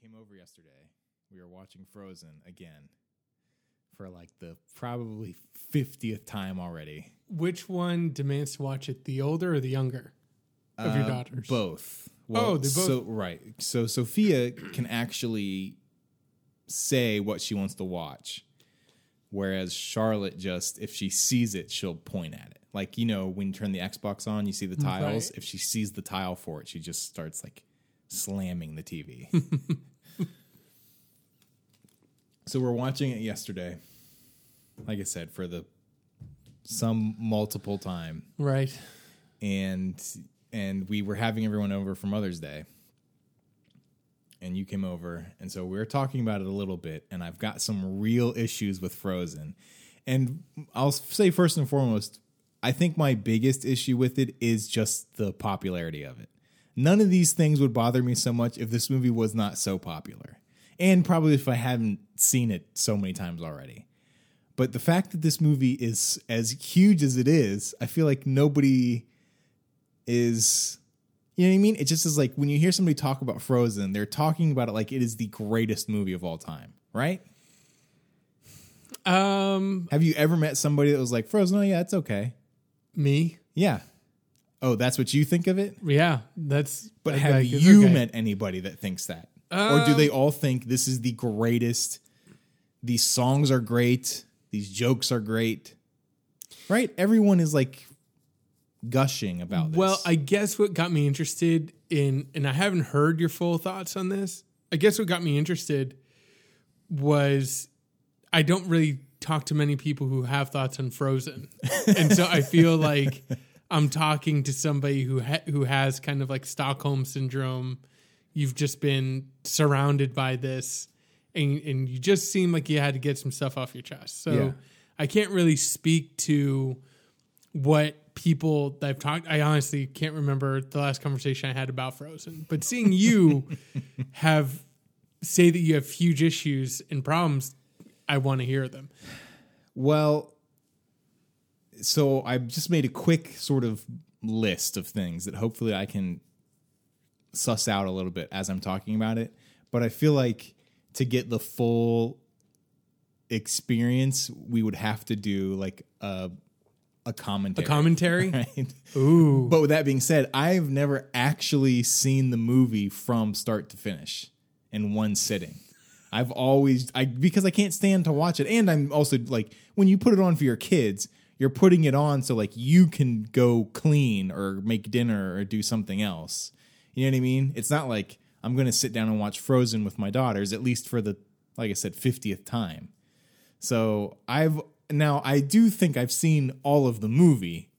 came over yesterday, we were watching Frozen again for like the probably 50th time already. Which one demands to watch it, the older or the younger of your Uh, daughters? Both. Oh, they both- So, right. So Sophia can actually say what she wants to watch, whereas Charlotte just, if she sees it, she'll point at it. Like, you know, when you turn the Xbox on, you see the tiles. If she sees the tile for it, she just starts like slamming the TV. so we're watching it yesterday. Like I said, for the some multiple time Right. and and we were having everyone over for Mother's Day. And you came over, and so we were talking about it a little bit, and I've got some real issues with Frozen. And I'll say first and foremost, I think my biggest issue with it is just the popularity of it. None of these things would bother me so much if this movie was not so popular. And probably if I hadn't seen it so many times already. But the fact that this movie is as huge as it is, I feel like nobody is you know what I mean? It just is like when you hear somebody talk about Frozen, they're talking about it like it is the greatest movie of all time, right? Um, Have you ever met somebody that was like Frozen? Oh yeah, it's okay. me. Yeah. Oh, that's what you think of it. Yeah, that's. But like, have you okay. met anybody that thinks that, or do Um, they all think this is the greatest? These songs are great. These jokes are great. Right? Everyone is like gushing about this. Well, I guess what got me interested in, and I haven't heard your full thoughts on this. I guess what got me interested was I don't really talk to many people who have thoughts on Frozen, and so I feel like I'm talking to somebody who ha- who has kind of like Stockholm syndrome. You've just been surrounded by this, and and you just seem like you had to get some stuff off your chest. So Yeah. I can't really speak to what people that I've talked. I honestly can't remember the last conversation I had about Frozen, but seeing you have say that you have huge issues and problems, I want to hear them. Well, so I've just made a quick sort of list of things that hopefully I can suss out a little bit as I'm talking about it. But I feel like to get the full experience, we would have to do like a a commentary. A commentary. commentary. right? Ooh, But with that being said, I've never actually seen the movie from start to finish in one sitting. I've always I because I can't stand to watch it, and I'm also like when you put it on for your kids, you're putting it on so like you can go clean or make dinner or do something else. You know what I mean? It's not like I'm going to sit down and watch Frozen with my daughters at least for the like I said 50th time. So I've now I do think I've seen all of the movie.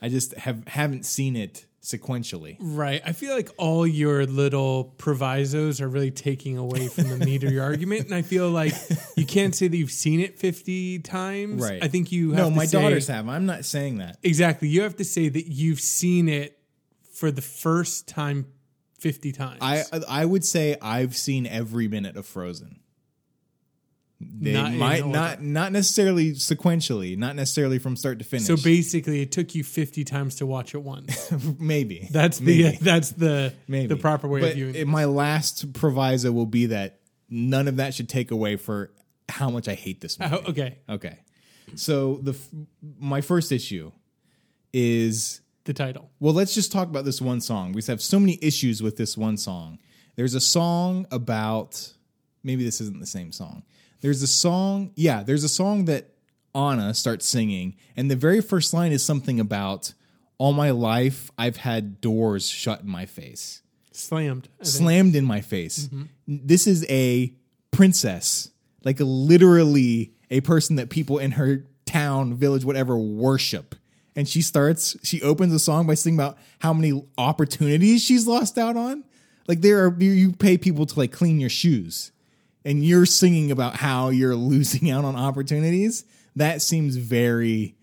I just have haven't seen it sequentially. right. I feel like all your little provisos are really taking away from the meat of your argument, and I feel like you can't say that you've seen it fifty times. Right. I think you have No, to my say- daughters have. I'm not saying that. exactly. You have to say that you've seen it for the first time fifty times. I I would say I've seen every minute of Frozen. They Not might not not necessarily sequentially, not necessarily from start to finish. So basically, it took you 50 times to watch it once. maybe That's the Maybe. that's the maybe the proper way but of viewing it- my last proviso will be that none of that should take away for how much I hate this oh, movie. Oh, okay, Okay. So the f- my first issue is the title. well, let's just talk about this one song. We have so many issues with this one song. There's a song about maybe this isn't the same song. There's a song, yeah, there's a song that Anna starts singing, and the very first line is something about all my life I've had doors shut in my face Slammed. Slammed in my face. Mm-hmm. This is a princess, like literally a person that people in her town, village, whatever worship. And she starts, she opens the song by singing about how many opportunities she's lost out on. Like there are, you- you pay people to like clean your shoes and you're singing about how you're losing out on opportunities. That seems very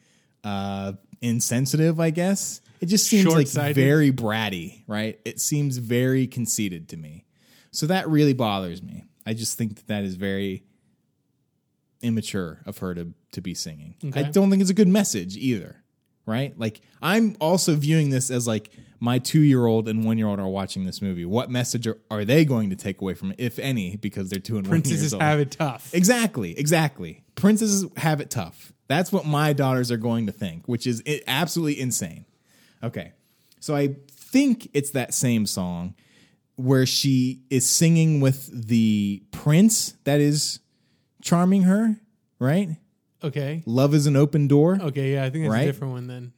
uh, insensitive, I guess. It just seems like very bratty, right? It seems very conceited to me. So that really bothers me. I just think that that is very immature of her to to be singing. I don't think it's a good message either. Right? Like I'm also viewing this as like my two year old and one year old are watching this movie. What message are, are they going to take away from it, if any, because they're two and one Princesses years old? have it tough. Exactly, exactly. Princesses have it tough. That's what my daughters are going to think, which is absolutely insane. Okay. So I think it's that same song where she is singing with the prince that is charming her, right? Okay. Love is an open door. Okay. Yeah, I think that's Right? a different one then.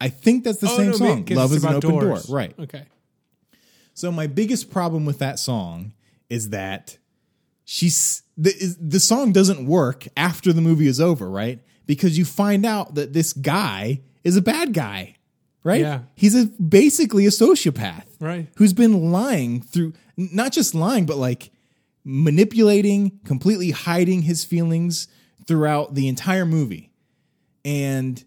I think that's the Oh, same no, song. Love is an open doors. door. Right. Okay. So my biggest problem with that song is that she's the is- the song doesn't work after the movie is over, right? Because you find out that this guy is a bad guy, right? Yeah. He's a basically a sociopath, Right. Who's been lying through not just lying, but like manipulating, completely hiding his feelings throughout the entire movie. And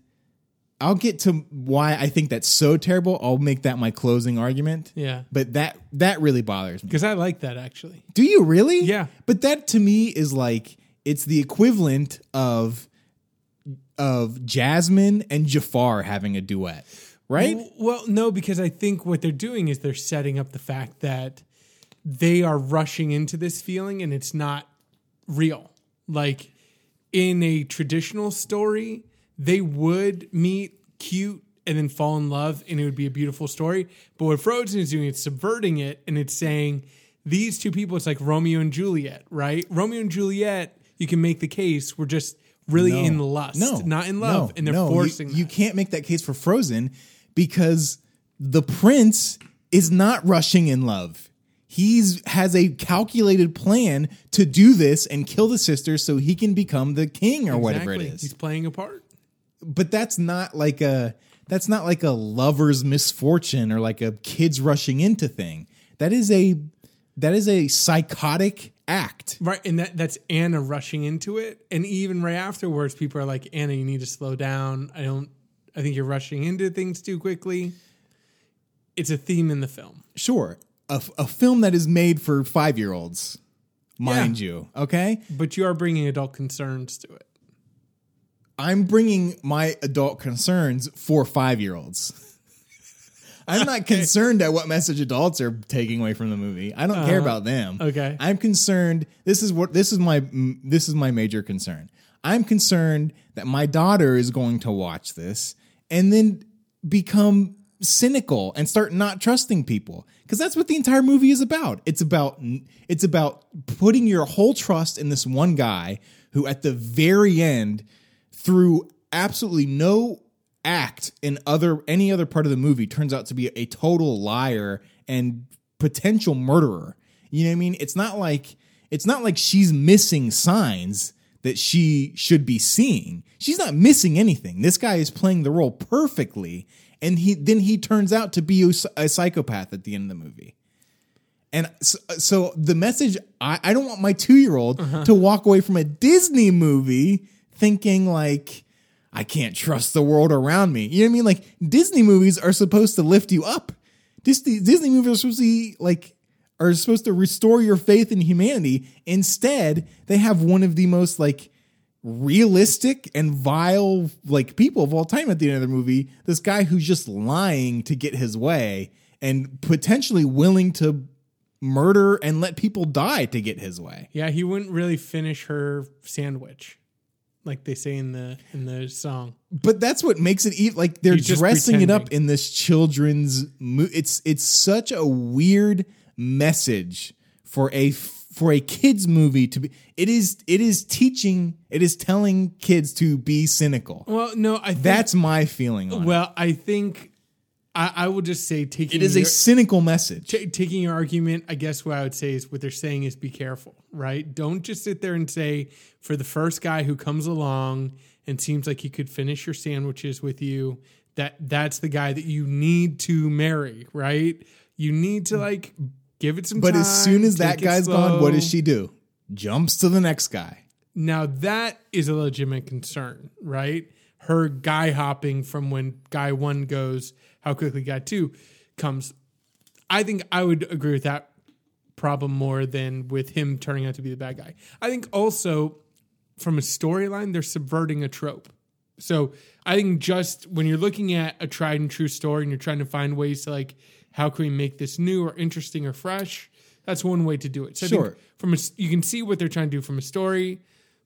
I'll get to why I think that's so terrible. I'll make that my closing argument. Yeah. But that that really bothers me. Because I like that actually. Do you really? Yeah. But that to me is like it's the equivalent of of Jasmine and Jafar having a duet. Right? W- Well, no, because I think what they're doing is they're setting up the fact that they are rushing into this feeling and it's not real. Like in a traditional story, they would meet cute and then fall in love and it would be a beautiful story. But what Frozen is doing, it's subverting it and it's saying these two people, it's like Romeo and Juliet, right? Romeo and Juliet, you can make the case, we're just really No. in lust, No. not in love. No. and they're No. Forcing You, that. can't make that case for Frozen because the prince is not rushing in love. He's has a calculated plan to do this and kill the sister so he can become the king or whatever it is. He's playing a part. but that's not like a that's not like a lover's misfortune or like a kids rushing into thing. That is a that is a psychotic act. Right, and that that's Anna rushing into it, and even right afterwards, people are like, "Anna, you need to slow down. I don't. I think you're rushing into things too quickly." It's a theme in the film. Sure, a, a film that is made for five year olds, mind you. Okay, but you are bringing adult concerns to it. I'm bringing my adult concerns for five year olds. I'm not concerned at what message adults are taking away from the movie. I don't care about them. Uh-huh. Okay. I'm concerned. This is what this is my mm, this is my major concern. I'm concerned that my daughter is going to watch this and then become cynical and start not trusting people because that's what the entire movie is about. It's about it's about putting your whole trust in this one guy who at the very end through absolutely no act in other any other part of the movie turns out to be a total liar and potential murderer. You know what I mean? It's not like it's not like she's missing signs that she should be seeing. She's not missing anything. This guy is playing the role perfectly and he then he turns out to be a, psychopath at the end of the movie. And so, so the message I, I don't want my two year old uh-huh. to walk away from a Disney movie thinking like I can't trust the world around me. You know what I mean? Like Disney movies are supposed to lift you up. Disney Disney movies are supposed to be like are supposed to restore your faith in humanity. Instead, they have one of the most like realistic and vile like people of all time at the end of the movie. This guy who's just lying to get his way and potentially willing to murder and let people die to get his way. Yeah, he wouldn't really finish her sandwich, like they say in the in the song. But that's what makes it even like they're dressing it up in this children's mo- it's it's such a weird message for a for a kids movie to be it is it is teaching it is telling kids to be cynical. Well, no, I think, That's my feeling on it. well, I think I, I would just say taking It is a cynical message. ta taking your argument, I guess what I would say is what they're saying is be careful, right? Don't just sit there and say for the first guy who comes along and seems like he could finish your sandwiches with you, that that's the guy that you need to marry, right? You need to like give it some But time. as soon as that guy's gone, what does she do? Jumps to the next guy. Now that is a legitimate concern, right? Her guy hopping from when guy one goes, how quickly guy two comes. I think I would agree with that problem more than with him turning out to be the bad guy. I think also from a storyline, they're subverting a trope. So I think just when you're looking at a tried and true story and you're trying to find ways to like, how can we make this new or interesting or fresh? That's one way to do it. So Sure. from a, you can see what they're trying to do from a story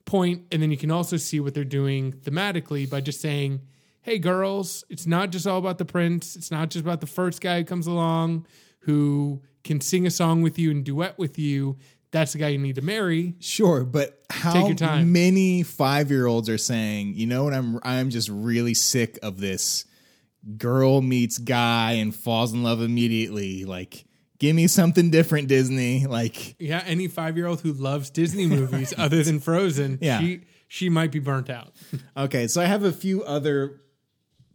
point, and then you can also see what they're doing thematically by just saying, "Hey, girls, it's not just all about the prince. It's not just about the first guy who comes along who can sing a song with you and duet with you. That's the guy you need to marry." Sure, but how Take your time. many five year olds are saying, you know what, I'm I'm just really sick of this girl meets guy and falls in love immediately. Like, give me something different, Disney. Like, Yeah, any five year old who loves Disney movies other than Frozen, Yeah. she she might be burnt out. okay, so I have a few other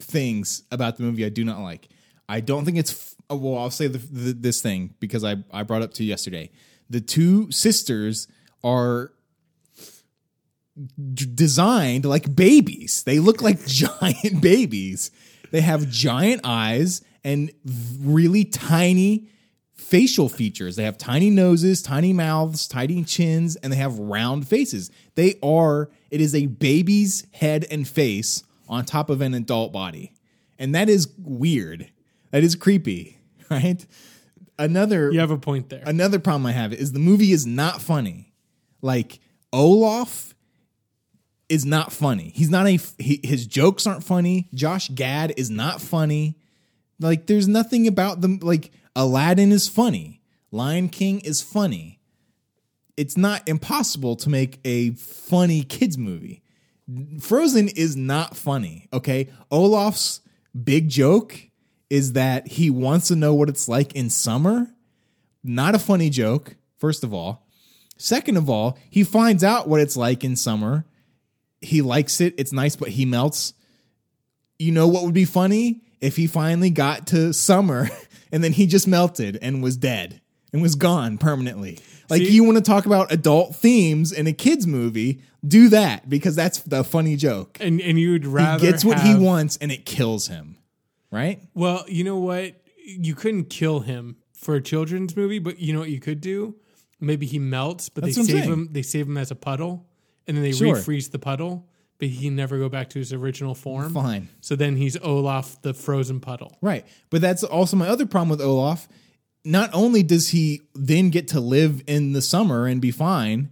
things about the movie I do not like. I don't think it's f- oh, well. I'll say the, the, this thing because I I brought up to you yesterday. The two sisters are d- designed like babies. They look like giant babies. They have giant eyes and really tiny facial features. They have tiny noses, tiny mouths, tiny chins, and they have round faces. They are, it is a baby's head and face on top of an adult body. And that is weird. That is creepy, right? Another You have a point there. another problem I have is the movie is not funny. Like Olaf is not funny. He's not a he, his jokes aren't funny. Josh Gad is not funny. Like there's nothing about them like Aladdin is funny. Lion King is funny. It's not impossible to make a funny kids movie. Frozen is not funny, okay? Olaf's big joke is that he wants to know what it's like in summer. Not a funny joke, first of all. Second of all, he finds out what it's like in summer. He likes it. It's nice, but he melts. You know what would be funny? If he finally got to summer and then he just melted and was dead and was gone permanently. Like See- you want to talk about adult themes in a kids movie, do that because that's the funny joke. and and you'd rather He gets what he wants and it kills him. Right? Well, you know what? You couldn't kill him for a children's movie, but you know what you could do? Maybe he melts, but That's they save him. They save him as a puddle, and then they Sure. refreeze the puddle, but he can never go back to his original form. Fine. So then he's Olaf, the frozen puddle. Right. But that's also my other problem with Olaf. Not only does he then get to live in the summer and be fine,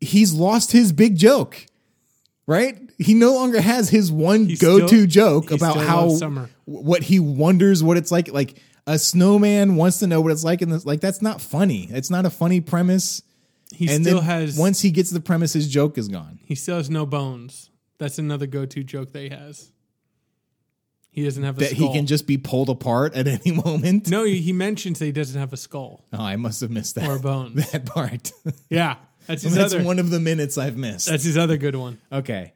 he's lost his big joke. Right? He no longer has his one go-to still- joke about how summer. what he wonders what it's like like a snowman wants to know what it's like and like that's not funny. It's not a funny premise. He and still has once he gets the premise his joke is gone. he still has no bones. That's another go-to joke that he has. He doesn't have a That skull. he can just be pulled apart at any moment. no, he he mentions that he doesn't have a skull Oh, I must have missed that. or bones. that part. yeah, that's his That's other. one of the minutes I've missed. That's his other good one. okay.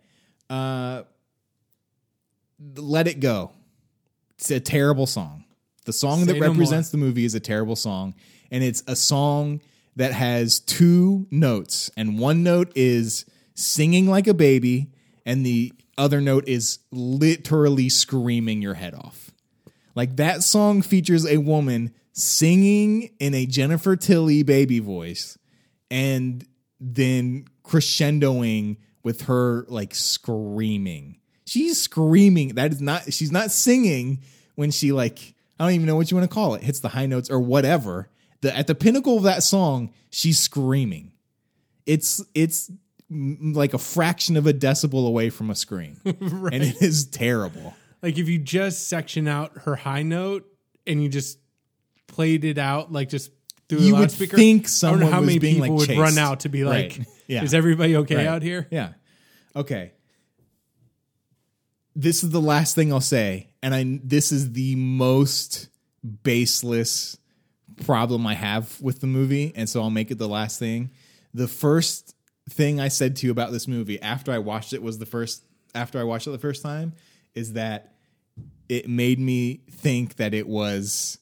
Uh, Let It Go. It's a terrible song. The song Say that no represents the movie is a terrible song. And it's a song that has two notes. And one note is singing like a baby, and the other note is literally screaming your head off. Like that song features a woman singing in a Jennifer Tilly baby voice and then crescendoing with her like screaming. She's screaming. That is not she's not singing when she like I don't even know what you want to call it. Hits the high notes or whatever. The at the pinnacle of that song, she's screaming. It's it's like a fraction of a decibel away from a scream. And it is terrible. Like if you just section out her high note and you just played it out like just through You a would loudspeaker, think I don't someone know how was many being, people like, would chased. run out to be like, Right. Yeah. "Is everybody okay Right. out here?" Yeah. Okay. This is the last thing I'll say, and I this is the most baseless problem I have with the movie, and so I'll make it the last thing. The first thing I said to you about this movie after I watched it was the first after I watched it the first time is that it made me think that it was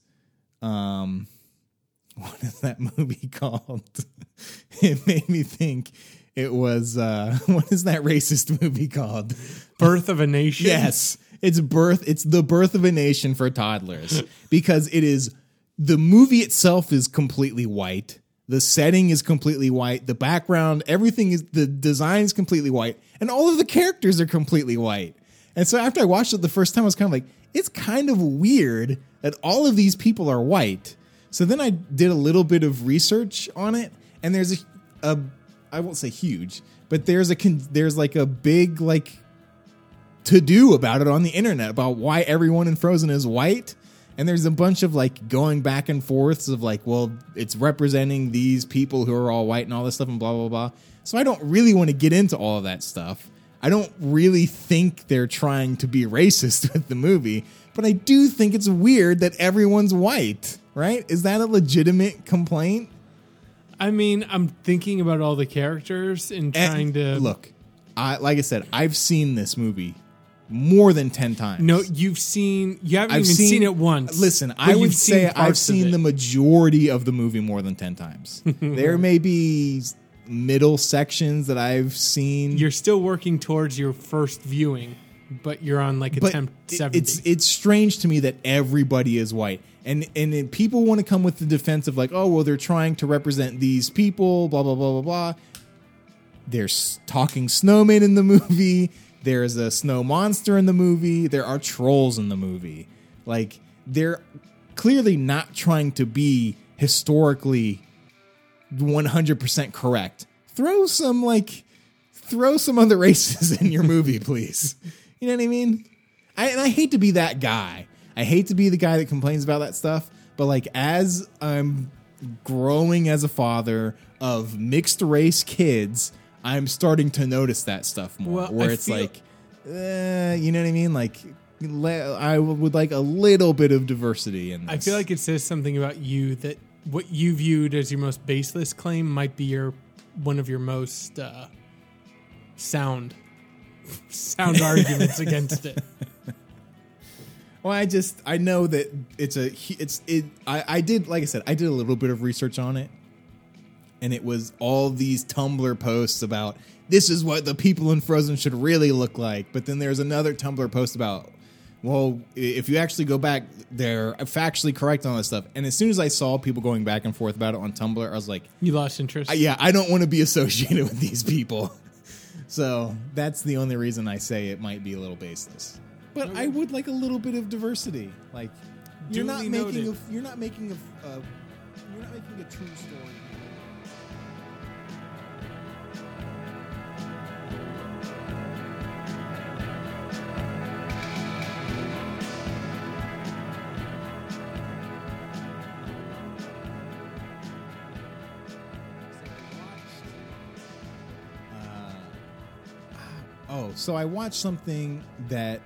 um what is that movie called? it made me think it was uh what is that racist movie called? Birth of a Nation. Yes, it's birth. It's the birth of a nation for toddlers because it is the movie itself is completely white. The setting is completely white. The background, everything is the design is completely white, and all of the characters are completely white. And so after I watched it the first time, I was kind of like, it's kind of weird that all of these people are white. So then I did a little bit of research on it, and there's a, a I won't say huge, but there's a there's like a big like to do about it on the internet about why everyone in Frozen is white. And there's a bunch of like going back and forths of like, well, it's representing these people who are all white and all this stuff and blah blah blah. So I don't really want to get into all of that stuff. I don't really think they're trying to be racist with the movie, but I do think it's weird that everyone's white, right? Is that a legitimate complaint? I mean, I'm thinking about all the characters and And trying to look. I like I said, I've seen this movie more than ten times. No, you've seen. You haven't I've even seen, seen, it once. Listen, I would say I've seen the majority of the movie more than ten times. there may be middle sections that I've seen. You're still working towards your first viewing, but you're on like but attempt it- seventy. it's it's strange to me that everybody is white, and and people want to come with the defense of like, oh well, they're trying to represent these people, blah blah blah blah blah. There's talking snowmen in the movie. There's a snow monster in the movie. There are trolls in the movie. Like they're clearly not trying to be historically 100% correct. Throw some like throw some other races in your movie, please. You know what I mean? I, and I hate to be that guy. I hate to be the guy that complains about that stuff. But like, as I'm growing as a father of mixed race kids, I'm starting to notice that stuff more. Well, where I it's feel- like, uh, you know what I mean? Like, le- I would like a little bit of diversity in this. I feel like it says something about you that what you viewed as your most baseless claim might be your one of your most uh, sound sound arguments against it. Well, I just I know that it's a it's it. I I did like I said I did a little bit of research on it, and it was all these Tumblr posts about this is what the people in Frozen should really look like. But then there's another Tumblr post about well, if you actually go back, they're factually correct on this stuff. And as soon as I saw people going back and forth about it on Tumblr, I was like, You lost interest. I- yeah, I don't want to be associated with these people. So that's the only reason I say it might be a little baseless. But I would like a little bit of diversity. Like you're not Duly making a, you're not making a uh, you're not making a true story. Oh, so I watched something that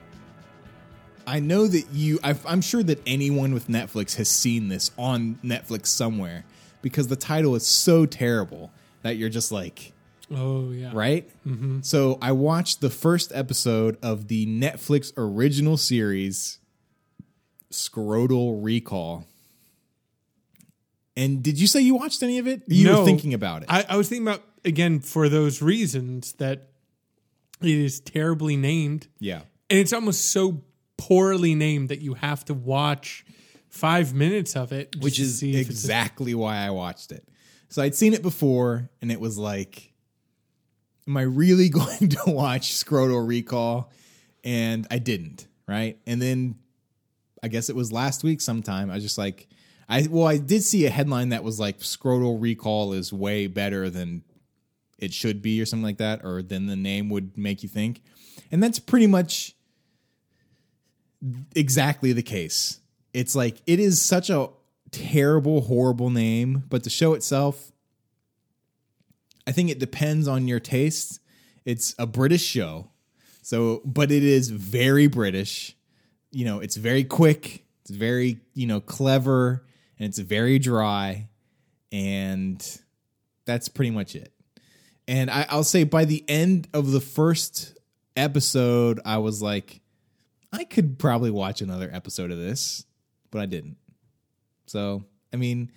I know that you. i I'm sure that anyone with Netflix has seen this on Netflix somewhere because the title is so terrible that you're just like, oh yeah. right? Mm-hmm. So I watched the first episode of the Netflix original series, Scrotal Recall. And did you say you watched any of it? You No. were thinking about it. I, I was thinking about again for those reasons that it is terribly named, yeah. and it's almost so poorly named that you have to watch five minutes of it, which is exactly why I watched it. So I'd seen it before, and it was like, am I really going to watch Scrotal Recall? And I didn't, right? And then I guess it was last week sometime. I was just like, I well, I did see a headline that was like Scrotal Recall is way better than it should be, or something like that, or then the name would make you think. And that's pretty much exactly the case. It's like it is such a terrible, horrible name, but the show itself, I think it depends on your taste. It's a British show, so but it is very British. You know, it's very quick. It's very you know clever, and it's very dry, and that's pretty much it. And I, I'll say by the end of the first episode, I was like, I could probably watch another episode of this, but I didn't. So, I mean,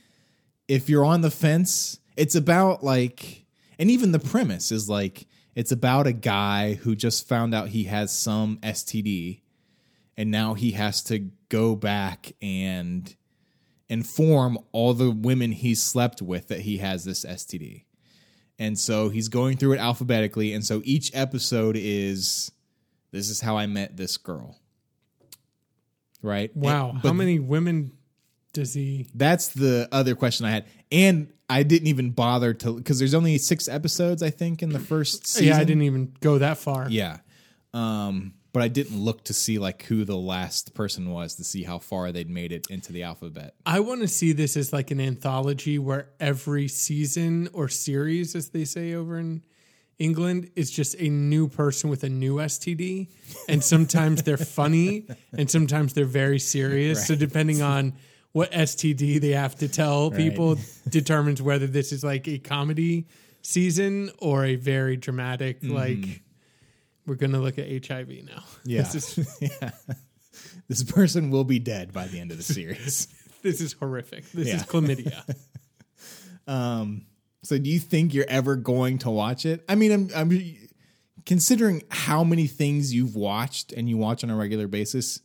if you're on the fence, it's about like, and even the premise is like, it's about a guy who just found out he has some STD, and now he has to go back and inform all the women he's slept with that he has this STD. And so he's going through it alphabetically. And so each episode is this is how I met this girl. Right? Wow. And- How many women does he? That's the other question I had. And I didn't even bother to because there's only six episodes, I think, in the first season. Yeah, I didn't even go that far. Yeah. Um, but I didn't look to see like who the last person was to see how far they'd made it into the alphabet. I want to see this as like an anthology where every season or series, as they say over in England, is just a new person with a new STD. And sometimes they're funny and sometimes they're very serious. So, depending on what STD they have to tell people, determines whether this is like a comedy season or a very dramatic, mm. like, we're going to look at HIV now. Yeah. This is, yeah. This person will be dead by the end of the series. this is horrific. This is Yeah. chlamydia. Um, so do you think you're ever going to watch it? I mean, I'm, I'm considering how many things you've watched and you watch on a regular basis.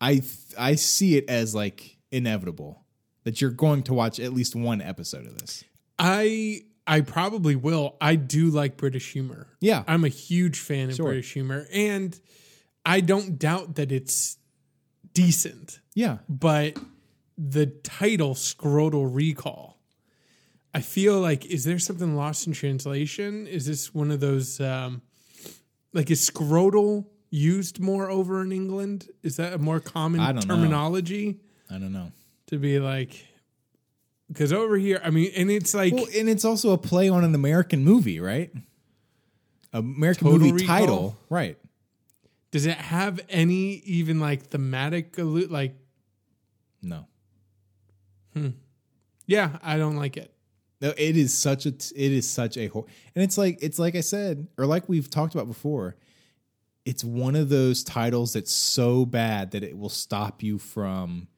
I I see it as like inevitable that you're going to watch at least one episode of this. I I probably will. I do like British humor. Yeah. I'm a huge fan of Sure. British humor and I don't doubt that it's decent, Yeah. but the title Scrotal Recall. I feel like is there something lost in translation? Is this one of those um like is scrotal used more over in England? Is that a more common I don't know. terminology I don't know. to be like because over here, I mean, and it's like Well, and it's also a play on an American movie, right? American Total movie Recall? title, right? Does it have any even like thematic allu- like No, Hmm. yeah, I don't like it. no, it is such a it is such a hor- and it's like it's like I said or like we've talked about before. It's one of those titles that's so bad that it will stop you from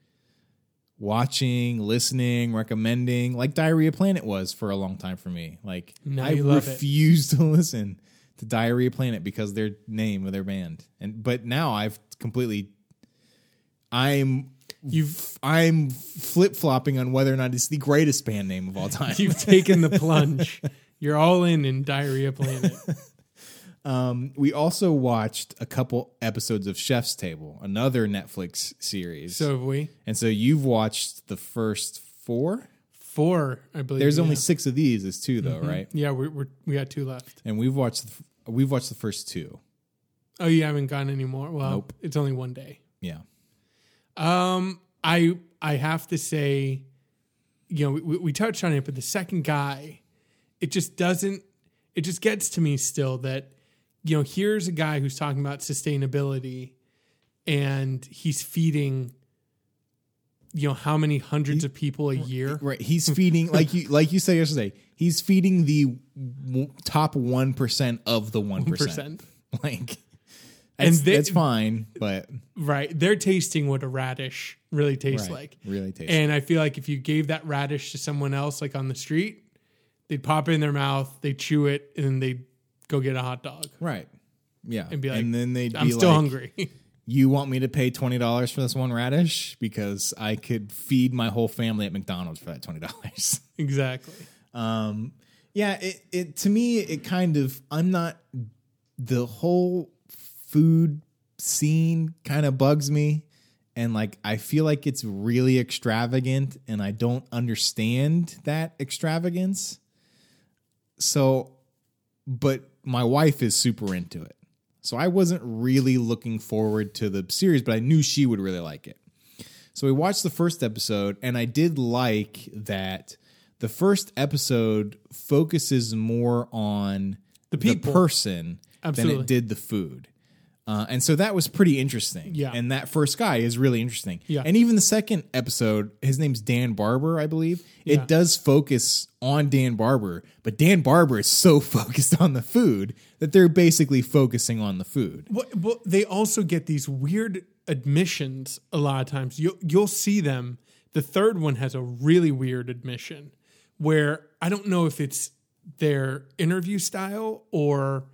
watching, listening, recommending, like Diarrhea Planet was for a long time for me. Like Now I you love it. refused to listen to Diarrhea Planet because their name of their band. And but now I've completely I'm You've I'm flip flopping on whether or not it's the greatest band name of all time. you've taken the plunge. You're all in in Diarrhea Planet. Um, we also watched a couple episodes of Chef's Table, another Netflix series. So have we and so you've watched the first four. four, I believe. There's yeah. only six of these. Is 2 though, right? yeah. We're, we're we got two left. And we've watched the, we've watched the first two. Oh, you haven't gone anymore. Well, Nope. it's only one day. Yeah, Um, I I have to say, you know, we, we touched on it, but the second guy, it just doesn't. It just gets to me still that, you know, here's a guy who's talking about sustainability, and he's feeding, you know, how many hundreds of people a year. right. He's feeding like you like you said yesterday. He's feeding the w- top one percent of the one percent. Percent. Like, And that's, they- fine, but Right. They're tasting what a radish really tastes right, like. really tasty. And I feel like if you gave that radish to someone else, like on the street, they'd pop it in their mouth, they chew it, and they'd go get a hot dog. Right. Yeah. And be like, and then they'd I'm be still like, hungry. You want me to pay twenty dollars for this one radish because I could feed my whole family at McDonald's for that twenty dollars. exactly. um, yeah. It, it to me it kind of I'm not the whole food scene kind of bugs me, and like I feel like it's really extravagant, and I don't understand that extravagance. So, but my wife is super into it. So I wasn't really looking forward to the series, but I knew she would really like it. So we watched the first episode, and I did like that the first episode focuses more on the, people. person than it did the food. Uh, and so that was pretty interesting. Yeah. And that first guy is really interesting. Yeah. And even the second episode, his name's Dan Barber, I believe. Yeah. It does focus on Dan Barber, but Dan Barber is so focused on the food that they're basically focusing on the food. Well, well, they also get these weird admissions a lot of times. You'll, you'll see them. The third one has a really weird admission where I don't know if it's their interview style or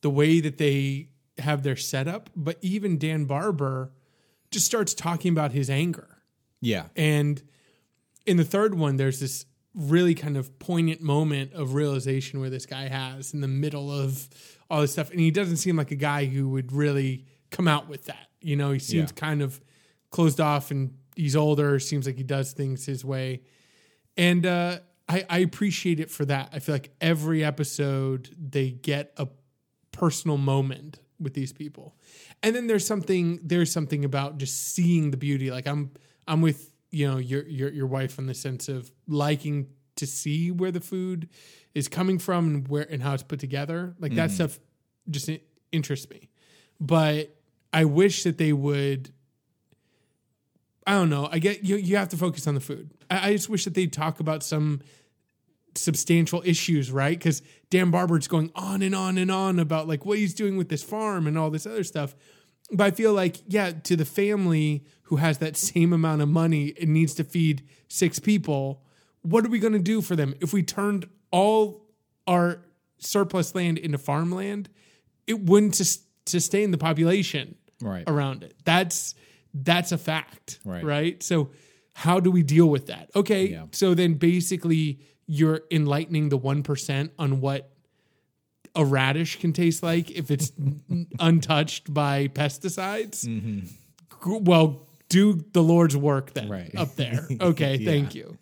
the way that they have their setup, but even Dan Barber just starts talking about his anger. Yeah. And in the third one, there's this really kind of poignant moment of realization where this guy has in the middle of all this stuff, and he doesn't seem like a guy who would really come out with that. You know, he seems Yeah. kind of closed off, and he's older. Seems like he does things his way, and uh, I, I appreciate it for that. I feel like every episode they get a personal moment with these people, and then there's something there's something about just seeing the beauty. Like I'm I'm with you know your your your wife in the sense of liking to see where the food is coming from and where and how it's put together. Like that mm. stuff just interests me, but I wish that they would I don't know. I get you. You have to focus on the food. I, I just wish that they'd talk about some substantial issues, right? Because Dan Barber's going on and on and on about like what he's doing with this farm and all this other stuff. But I feel like, yeah, to the family who has that same amount of money and needs to feed six people, what are we going to do for them if we turned all our surplus land into farmland? It wouldn't sus- sustain the population Right. around it. That's that's a fact, Right. Right. So how do we deal with that? Okay. Yeah. So then basically you're enlightening the one percent on what a radish can taste like if it's untouched by pesticides. Mm-hmm. G- Well, do the Lord's work then Right. up there. Okay, Yeah. thank you.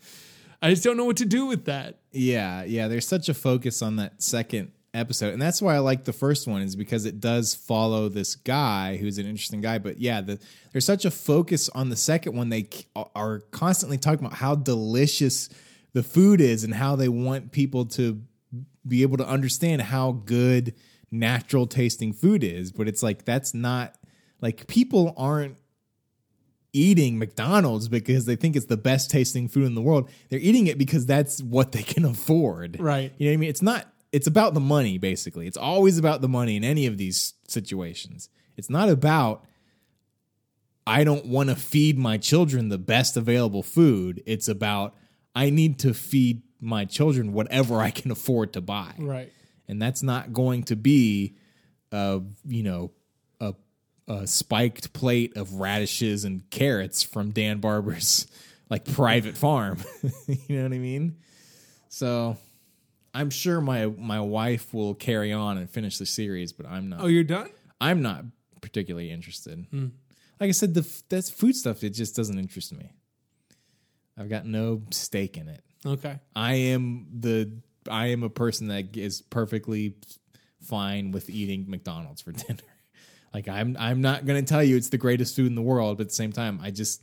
I just don't know what to do with that. Yeah, yeah. There's such a focus on that second episode, and that's why I like the first one is because it does follow this guy who's an interesting guy. But yeah, the, there's such a focus on the second one. They are constantly talking about how delicious the food is and how they want people to be able to understand how good natural tasting food is. But it's like that's not like people aren't eating McDonald's because they think it's the best tasting food in the world. They're eating it because that's what they can afford. Right. You know what I mean? It's not it's about the money basically. It's always about the money in any of these situations. It's not about I don't want to feed my children the best available food. It's about I need to feed my children whatever I can afford to buy Right. and that's not going to be a you know a, a spiked plate of radishes and carrots from Dan Barber's like private farm. you know what I mean? So I'm sure my my wife will carry on and finish the series, but I'm not. Oh, you're done? I'm not particularly interested. Hmm. Like I said, the that's food stuff. It just doesn't interest me. I've got no stake in it. Okay. I am the I am a person that is perfectly fine with eating McDonald's for dinner. Like I'm I'm not going to tell you it's the greatest food in the world, but at the same time I just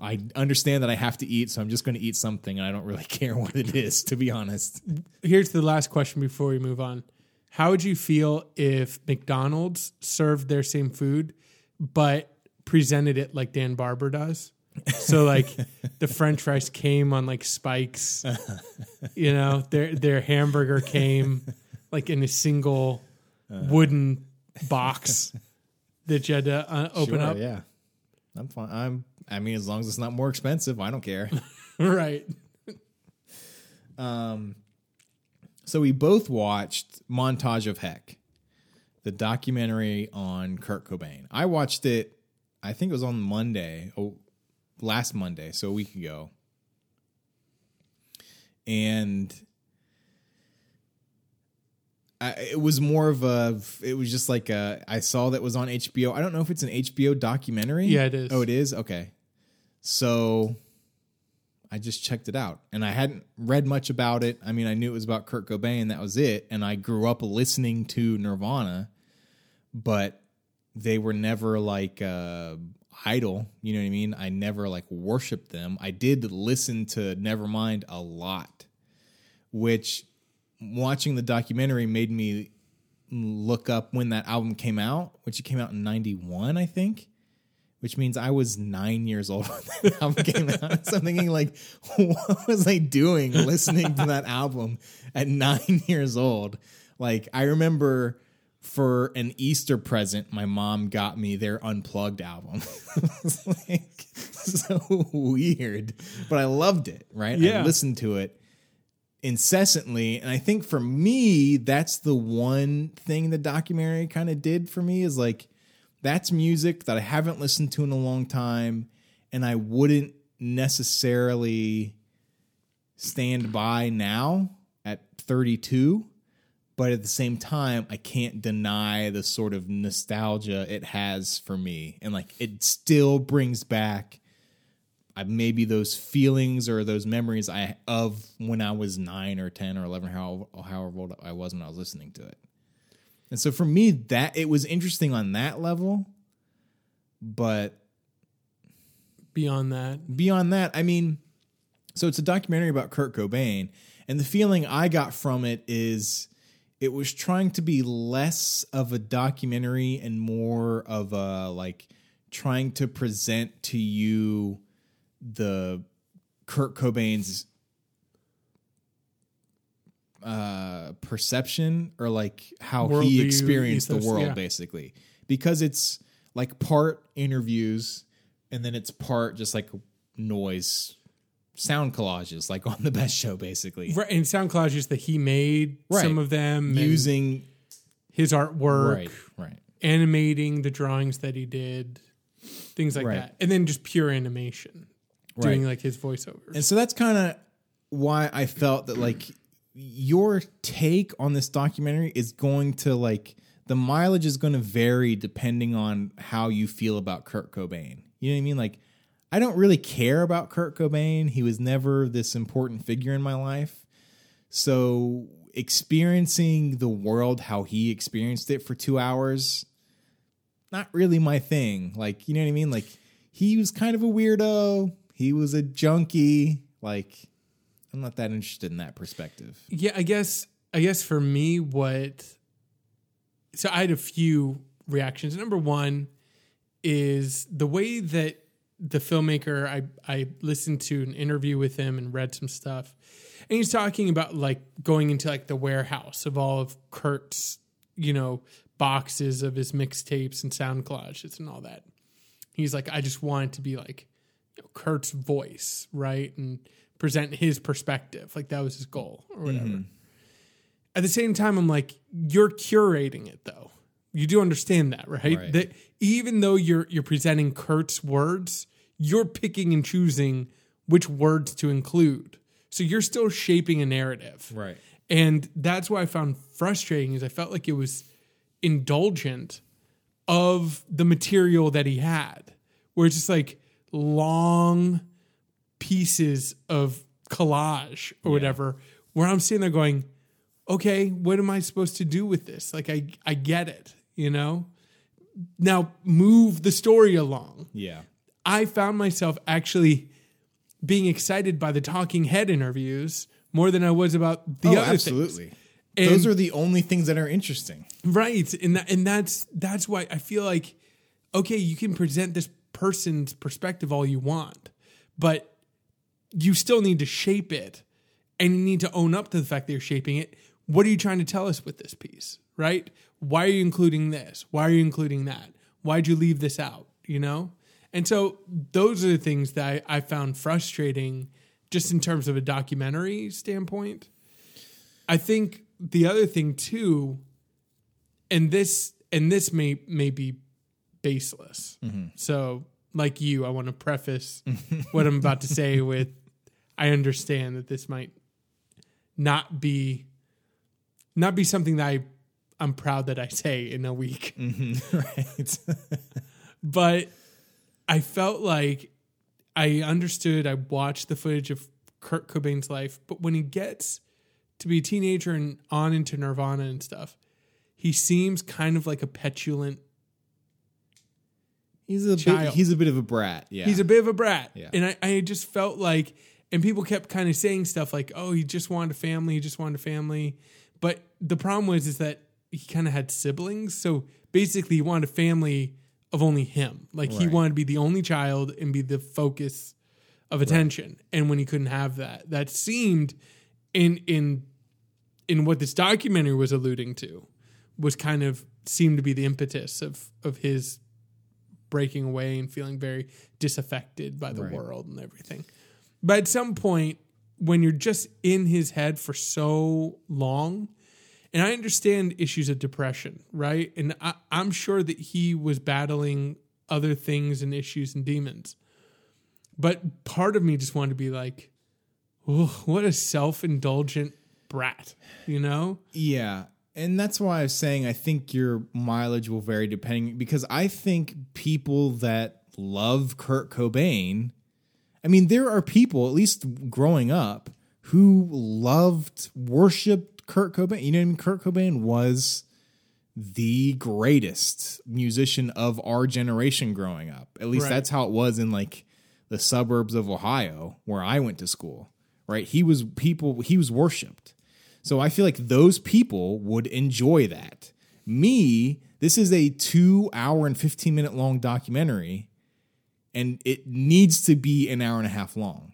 I understand that I have to eat, so I'm just going to eat something and I don't really care what it is to be honest. Here's the last question before we move on. How would you feel if McDonald's served their same food, but presented it like Dan Barber does? So like the French fries came on like spikes, you know, their their hamburger came like in a single wooden box that you had to uh, open Sure, up. yeah. I'm fine. I'm I mean as long as it's not more expensive, I don't care. right. Um. So we both watched Montage of Heck, the documentary on Kurt Cobain. I watched it, I think it was on Monday, oh, last Monday, so a week ago. And I, it was more of a, it was just like a, I saw that was on HBO. I don't know if it's an HBO documentary. Yeah, it is. Oh, it is? Okay. So I just checked it out and I hadn't read much about it. I mean, I knew it was about Kurt Cobain, that was it. And I grew up listening to Nirvana, but they were never like uh, idol. You know what I mean? I never like worshiped them. I did listen to Nevermind a lot, which watching the documentary made me look up when that album came out, which it came out in 91, I think which means I was nine years old when that album came out. So I'm thinking, like, what was I doing listening to that album at nine years old? Like, I remember for an Easter present, my mom got me their Unplugged album. like so weird, but I loved it, right? Yeah. I listened to it incessantly. And I think for me, that's the one thing the documentary kind of did for me is like, that's music that I haven't listened to in a long time, and I wouldn't necessarily stand by now at 32 but at the same time i can't deny the sort of nostalgia it has for me. And like it still brings back uh, maybe those feelings or those memories i of when i was 9 or 10 or 11 how, however old i was when i was listening to it. And so for me that it was interesting on that level but Beyond that, beyond that, I mean, so it's a documentary about Kurt Cobain, and the feeling I got from it is it was trying to be less of a documentary and more of a like trying to present to you the Kurt Cobain's uh perception or like how Worldview, he experienced the world yeah. basically because it's like part interviews and then it's part just like noise sound collages like on the best show basically right, and sound collages that he made, Right. some of them using his artwork, right right animating the drawings that he did, things like Right. that, and then just pure animation, doing like his voiceovers. and so that's kind of why i felt that like your take on this documentary is going to like the mileage is going to vary depending on how you feel about kurt cobain you know what i mean like i don't really care about kurt cobain. He was never this important figure in my life. So experiencing the world how he experienced it for two hours not really my thing. Like you know what i mean? Like he was kind of a weirdo. He was a junkie. Like i'm not that interested in that perspective. Yeah, I guess I guess for me what so I had a few reactions. Number one is the way that the filmmaker I I listened to an interview with him and read some stuff. And he's talking about like going into like the warehouse of all of Kurt's, you know, boxes of his mixtapes and sound collages and all that. He's like, I just wanted to be like you know, Kurt's voice, right? And present his perspective. Like that was his goal or whatever. Mm-hmm. At the same time, I'm like, you're curating it though. You do understand that, right? Right. That even though you're you're presenting Kurt's words, you're picking and choosing which words to include. So you're still shaping a narrative. right And that's what I found frustrating is I felt like it was indulgent of the material that he had. Where it's just like long pieces of collage or whatever, where I'm sitting there going, okay, what am I supposed to do with this? Like I I get it, you know? Now move the story along. yeah I found myself actually being excited by the talking head interviews more than I was about the oh other things. absolutely And- those are the only things that are interesting Right. And that, and that's that's why I feel like okay, you can present this person's perspective all you want, but you still need to shape it and you need to own up to the fact that you're shaping it. What are you trying to tell us with this piece? Right? Why are you including this? Why are you including that? Why'd you leave this out? You know? And so those are the things that I, I found frustrating just in terms of a documentary standpoint. I think the other thing too, and this and this may may be baseless. Mm-hmm. So, like you, I want to preface what I'm about to say with I understand that this might not be not be something that I I'm proud that I say in a week. Mm-hmm. right But I felt like I understood, I watched the footage of Kurt Cobain's life, but when he gets to be a teenager and on into Nirvana and stuff, he seems kind of like a petulant. he's a bit, he's a bit of a brat yeah He's a bit of a brat. Yeah. And I, I just felt like, and people kept kind of saying stuff like, oh, he just wanted a family, he just wanted a family. But the problem was is that he kind of had siblings. So basically, he wanted a family of only him. Like he wanted to be the only child and be the focus of attention. And when he couldn't have that, that seemed in in in what this documentary was alluding to was kind of seemed to be the impetus of of his breaking away and feeling very disaffected by the Right. world and everything. But at some point, when you're just in his head for so long, and I understand issues of depression, right? And I, I'm sure that he was battling other things and issues and demons. but part of me just wanted to be like, oh, what a self indulgent brat, you know? Yeah. And that's why I was saying I think your mileage will vary depending because I think people that love Kurt Cobain, I mean, there are people, at least growing up, who loved, worshiped Kurt Cobain. You know what I mean? Kurt Cobain was the greatest musician of our generation growing up. At least Right. that's how it was in like the suburbs of Ohio where I went to school. Right? He was people he was worshiped. So I feel like those people would enjoy that. Me, this is a 2 hour and 15 minute long documentary and it needs to be an hour and a half long.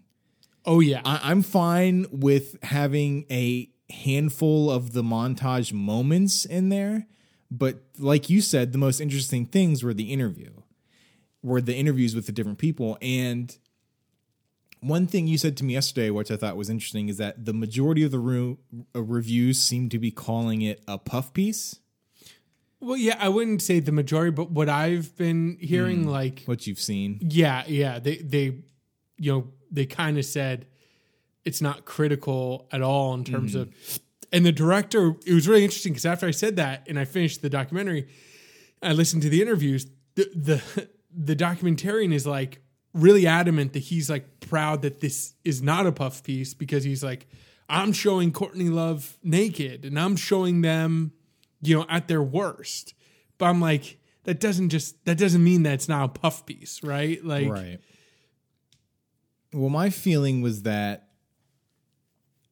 Oh, yeah. I, I'm fine with having a handful of the montage moments in there, but like you said, the most interesting things were the interview, were the interviews with the different people. And one thing you said to me yesterday, which I thought was interesting, is that the majority of the room, uh, reviews seem to be calling it a puff piece. well, yeah, I wouldn't say the majority, but what I've been hearing, like, What you've seen, yeah, yeah, they, they, you know, they kind of said it's not critical at all in terms of, mm-hmm. and the director, it was really interesting because after I said that and I finished the documentary, I listened to the interviews. The the the documentarian is like really adamant that he's like proud that this is not a puff piece because he's like, I'm showing Courtney Love naked and I'm showing them, you know, at their worst. But I'm like, that doesn't just that doesn't mean that it's not a puff piece, right? Like right. Well, my feeling was that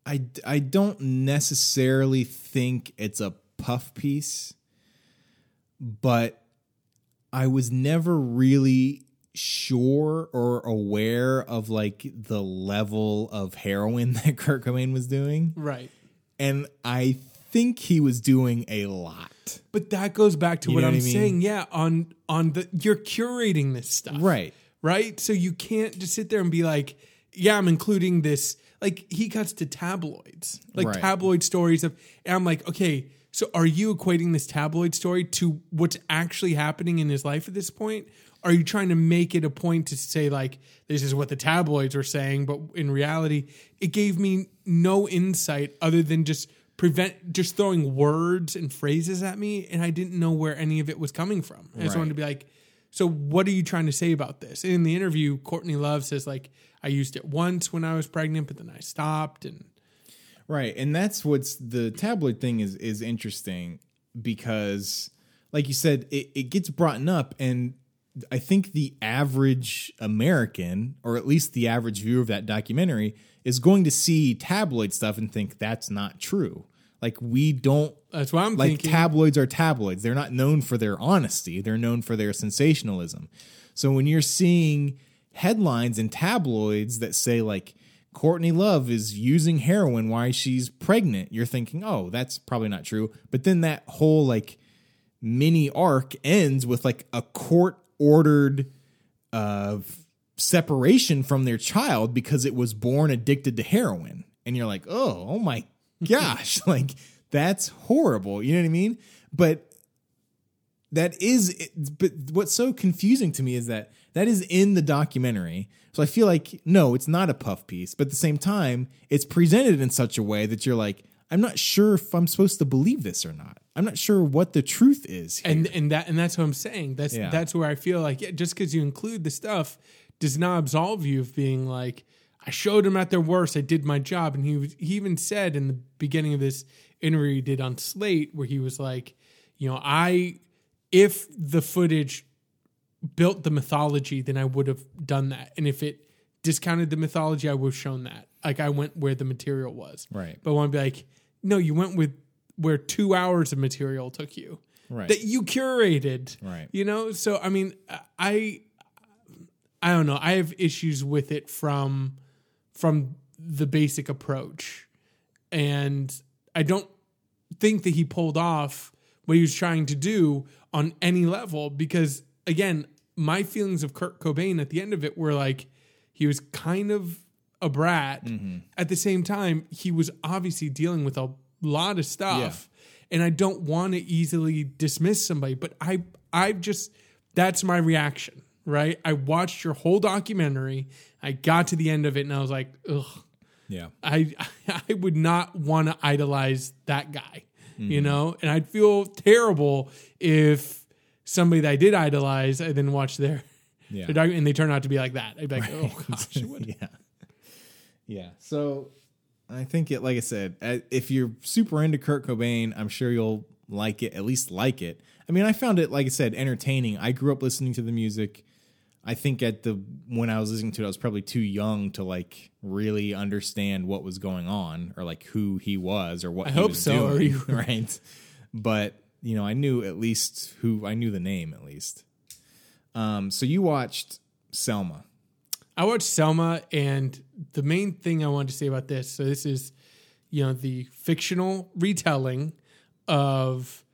I, I don't necessarily think it's a puff piece, but I was never really sure or aware of like the level of heroin that Kurt Cobain was doing. right. And I think he was doing a lot. But that goes back to You what I'm what I mean? saying. Yeah, on on the you're curating this stuff. Right. right? So you can't just sit there and be like, yeah, I'm including this. Like he cuts to tabloids, like Right. tabloid stories of, and I'm like, okay, so are you equating this tabloid story to what's actually happening in his life at this point? Are you trying to make it a point to say like this is what the tabloids are saying, but in reality, it gave me no insight other than just prevent just throwing words and phrases at me, and I didn't know where any of it was coming from. I just Right. wanted to be like, so what are you trying to say about this? In the interview, Courtney Love says like I used it once when I was pregnant, but then I stopped and Right, and that's what's the tabloid thing is is interesting because, like you said, it, it gets brought up, and I think the average American, or at least the average viewer of that documentary, is going to see tabloid stuff and think that's not true. Like we don't that's what I'm like thinking. tabloids are tabloids. They're not known for their honesty. They're known for their sensationalism. So when you're seeing headlines in tabloids that say like Courtney Love is using heroin while she's pregnant, you're thinking, "Oh, that's probably not true." But then that whole like mini arc ends with like a court ordered uh separation from their child because it was born addicted to heroin. And you're like, "Oh, oh my gosh, like that's horrible." You know what I mean? But that is but what's so confusing to me is that that is in the documentary so i feel like no it's not a puff piece but at the same time it's presented in such a way that you're like i'm not sure if i'm supposed to believe this or not i'm not sure what the truth is here. and and that and that's what I'm saying. That's Yeah. that's where I feel like yeah, just because you include the stuff does not absolve you of being like I showed them at their worst. I did my job, and he was, he even said in the beginning of this interview he did on Slate where he was like, you know, I if the footage built the mythology, then I would have done that, and if it discounted the mythology, I would have shown that. Like I went where the material was, Right. But I want to be like, no, you went with where two hours of material took you right that you curated. Right. You know, so I mean, I I don't know. I have issues with it from from the basic approach. And I don't think that he pulled off what he was trying to do on any level because again, my feelings of Kurt Cobain at the end of it were like he was kind of a brat. Mm-hmm. At the same time, he was obviously dealing with a lot of stuff. And I don't want to easily dismiss somebody, but I I've just that's my reaction, right? I watched your whole documentary. I got to the end of it and I was like, ugh, Yeah. I I would not want to idolize that guy, you mm-hmm. know, and I'd feel terrible if somebody that I did idolize I then watched their, Yeah. their document and they turn out to be like that. I'd be like, oh gosh, yeah. Yeah. So I think it, like I said, if you're super into Kurt Cobain, I'm sure you'll like it, at least like it. I mean, I found it, like I said, entertaining. I grew up listening to the music. I think at the when I was listening to it, I was probably too young to like really understand what was going on or like who he was or what I he hope was so, doing, you- right? But you know, I knew at least who I knew the name at least. Um, so you watched Selma. I watched Selma, and the main thing I wanted to say about this so, this is, you know, the fictional retelling of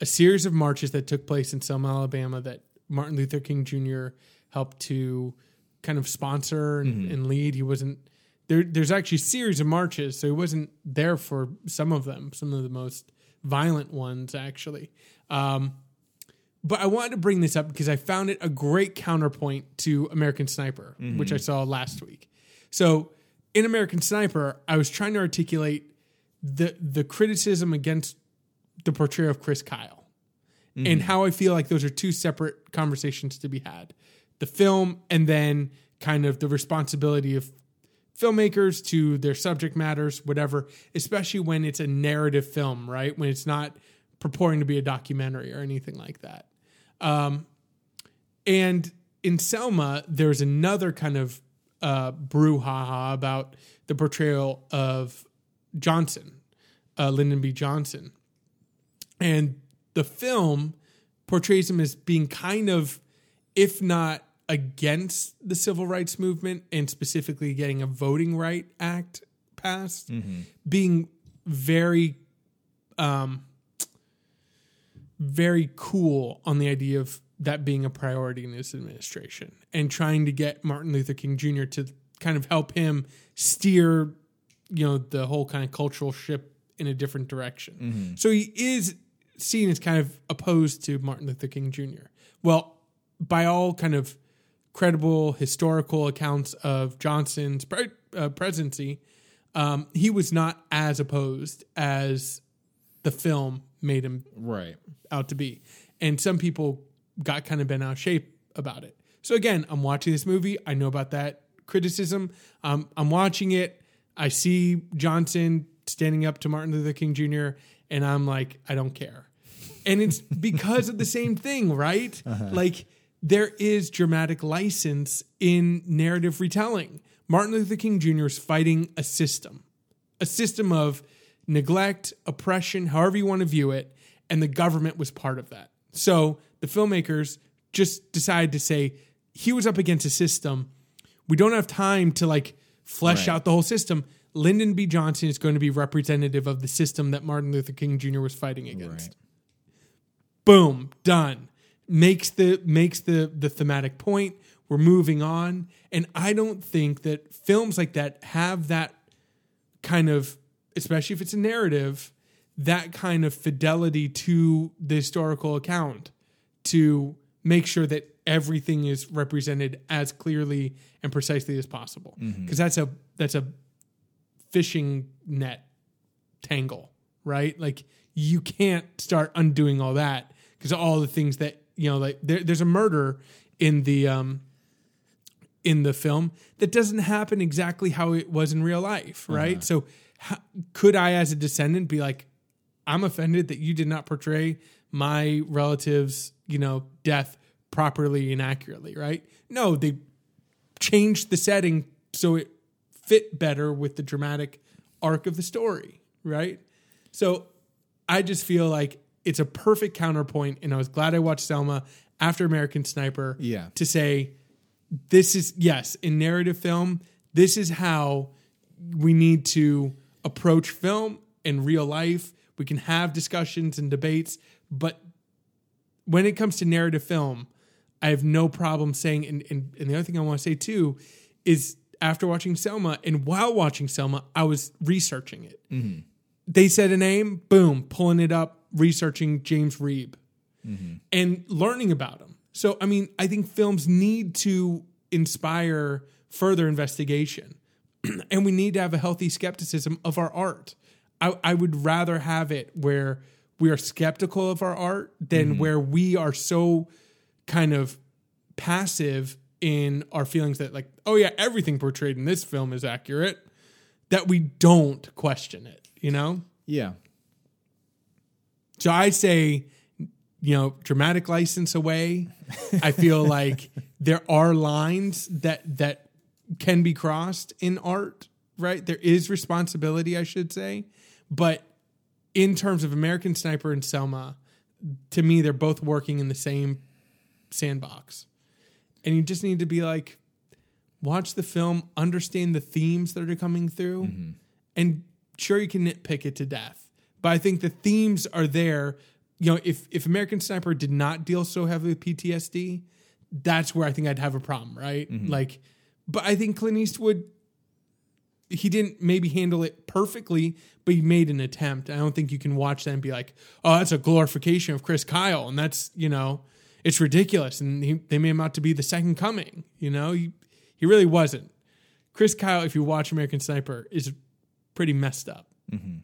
a series of marches that took place in Selma, Alabama, that Martin Luther King Jr. helped to kind of sponsor and, and lead. He wasn't there. There's actually a series of marches, so he wasn't there for some of them, some of the most violent ones, actually. Um, but I wanted to bring this up because I found it a great counterpoint to American Sniper, which I saw last week. So in American Sniper, I was trying to articulate the the criticism against the portrayal of Chris Kyle and how I feel like those are two separate conversations to be had. The film and then kind of the responsibility of filmmakers to their subject matters, whatever, especially when it's a narrative film, right? When it's not purporting to be a documentary or anything like that. Um, and in Selma, there's another kind of uh, brouhaha about the portrayal of Johnson, uh, Lyndon B. Johnson. And the film portrays him as being kind of, if not against the civil rights movement and specifically getting a voting right act passed, being very um, very cool on the idea of that being a priority in his administration and trying to get Martin Luther King Jr. to kind of help him steer, you know, the whole kind of cultural ship in a different direction. So he is seen as kind of opposed to Martin Luther King Jr. Well, by all kind of credible historical accounts of Johnson's pre- uh, presidency, um, he was not as opposed as the film made him Right. out to be. And some people got kind of bent out of shape about it. So again, I'm watching this movie. I know about that criticism. Um, I'm watching it. I see Johnson standing up to Martin Luther King Jr. and I'm like, I don't care. And it's because of the same thing, right? Like there is dramatic license in narrative retelling. Martin Luther King Jr. is fighting a system, a system of neglect, oppression, however you want to view it, and the government was part of that. So the filmmakers just decided to say he was up against a system. We don't have time to like flesh Right. out the whole system. Lyndon B. Johnson is going to be representative of the system that Martin Luther King Jr. was fighting against. Right. Boom, done. Makes the makes the the thematic point. We're moving on, and I don't think that films like that have that kind of, especially if it's a narrative, that kind of fidelity to the historical account to make sure that everything is represented as clearly and precisely as possible. Mm-hmm. Because that's a that's a fishing net tangle, right? Like you can't start undoing all that because all the things that you know, like there, there's a murder in the um in the film that doesn't happen exactly how it was in real life, right? So how, could I, as a descendant, be like, I'm offended that you did not portray my relative's, you know, death properly and accurately, right? No, they changed the setting so it fit better with the dramatic arc of the story, right? So I just feel like it's a perfect counterpoint, and I was glad I watched Selma after American Sniper Yeah. to say this is yes in narrative film this is how we need to approach film in real life. We can have discussions and debates but when it comes to narrative film i have no problem saying and, and, and the other thing i want to say too is after watching selma and while watching selma i was researching it. Mm-hmm. They said a name boom pulling it up researching james reeb and learning about him. So, I mean, I think films need to inspire further investigation, and we need to have a healthy skepticism of our art. I, I would rather have it where we are skeptical of our art than mm-hmm. where we are so kind of passive in our feelings that, like, oh, yeah, everything portrayed in this film is accurate, that we don't question it, you know? Yeah. So I say, you know, dramatic license away. I feel like there are lines that that can be crossed in art, right? There is responsibility, I should say, but in terms of American Sniper and Selma, to me, they're both working in the same sandbox, and you just need to be like, watch the film, understand the themes that are coming through, mm-hmm. and sure you can nitpick it to death, but I think the themes are there. You know, if if American Sniper did not deal so heavily with PTSD, that's where I think I'd have a problem, right? Mm-hmm. Like, but I think Clint Eastwood, he didn't maybe handle it perfectly, but he made an attempt. I don't think you can watch that and be like, oh, that's a glorification of Chris Kyle, and that's you know, it's ridiculous, and he, they made him out to be the second coming. You know, he he really wasn't. Chris Kyle, if you watch American Sniper, is pretty messed up. Mm-hmm.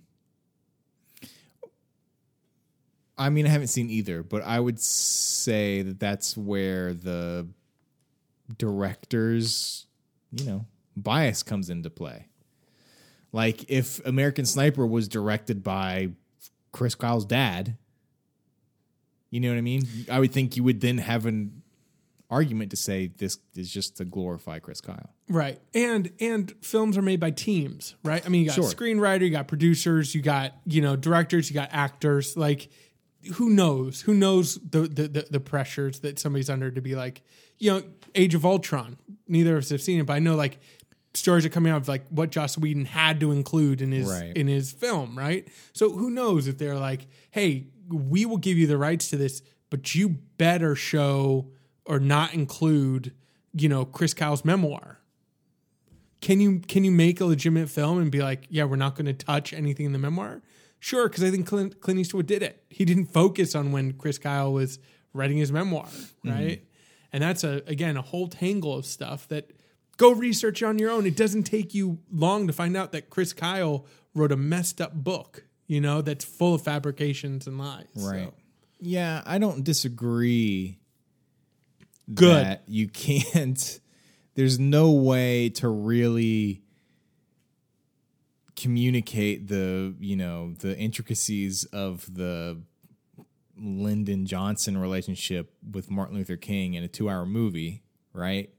I mean, I haven't seen either, but I would say that that's where the director's, you know, bias comes into play. Like if American Sniper was directed by Chris Kyle's dad, you know what I mean? I would think you would then have an argument to say this is just to glorify Chris Kyle. Right. And and films are made by teams, right? I mean, you got Sure. screenwriter, you got producers, you got, you know, directors, you got actors. Like who knows? Who knows the the the, the pressures that somebody's under to be like, you know, Age of Ultron. Neither of us have seen it, but I know like stories are coming out of like what Joss Whedon had to include in his Right. in his film, right? So who knows if they're like, hey, we will give you the rights to this, but you better show or not include, you know, Chris Kyle's memoir. Can you can you make a legitimate film and be like, yeah, we're not going to touch anything in the memoir? Sure, because I think Clint, Clint Eastwood did it. He didn't focus on when Chris Kyle was writing his memoir, mm. right? And that's a again a whole tangle of stuff that go research on your own. It doesn't take you long to find out that Chris Kyle wrote a messed up book, you know, that's full of fabrications and lies. Right. So, Yeah, I don't disagree. Good. That you can't. There's no way to really communicate the you know the intricacies of the Lyndon Johnson relationship with Martin Luther King in a two-hour movie, right?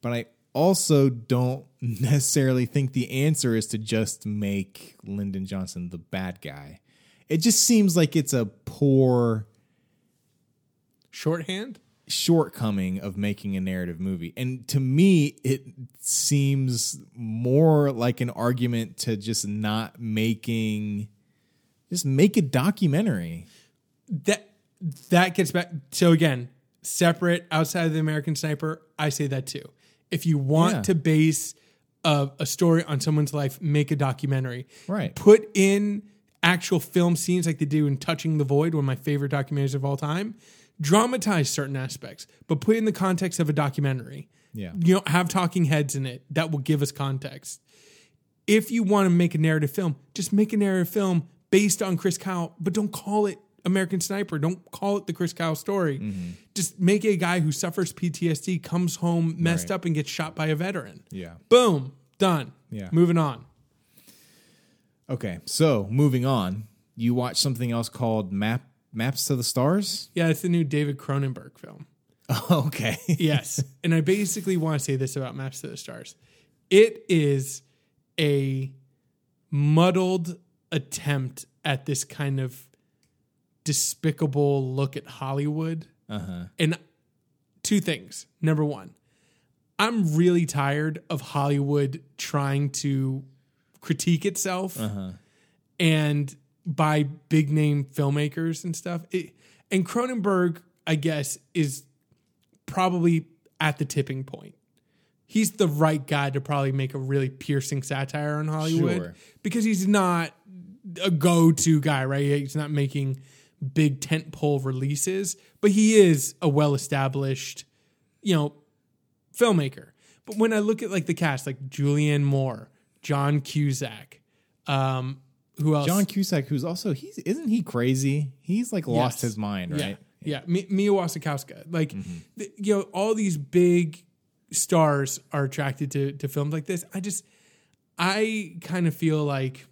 But I also don't necessarily think the answer is to just make Lyndon Johnson the bad guy. It just seems like it's a poor shorthand. Shortcoming of making a narrative movie. And to me, it seems more like an argument to just not making, just make a documentary. that that gets back so again separate outside of the american sniper i say that too if you want Yeah. to base a, a story on someone's life make a documentary Right. put in actual film scenes like they do in touching the void one of my favorite documentaries of all time dramatize certain aspects but put it in the context of a documentary Yeah. you know have talking heads in it that will give us context if you want to make a narrative film, just make a narrative film based on Chris Kyle, but don't call it American Sniper. Don't call it the Chris Kyle story. Mm-hmm. Just make a guy who suffers PTSD, comes home messed Right. up, and gets shot by a veteran. Yeah. Boom, done. Yeah. Moving on. Okay. So moving on, you watch something else called Map Maps to the Stars? Yeah, it's the new David Cronenberg film. okay. Yes. and I basically want to say this about Maps to the Stars. It is a muddled attempt at this kind of despicable look at Hollywood. Uh-huh. And two things. Number one, I'm really tired of Hollywood trying to critique itself and by big name filmmakers and stuff. It, and Cronenberg, I guess, is probably at the tipping point. He's the right guy to probably make a really piercing satire on Hollywood Sure. because he's not a go-to guy, right? He's not making big tentpole releases, but he is a well established, you know, filmmaker. But when I look at like the cast, like Julianne Moore, John Cusack, um, who else? John Cusack, who's also he's isn't he crazy? He's like lost Yes. his mind, right? Yeah, yeah. Mi- Mia Wasikowska. Like, mm-hmm. th- you know, all these big stars are attracted to to films like this. I just, I kind of feel like,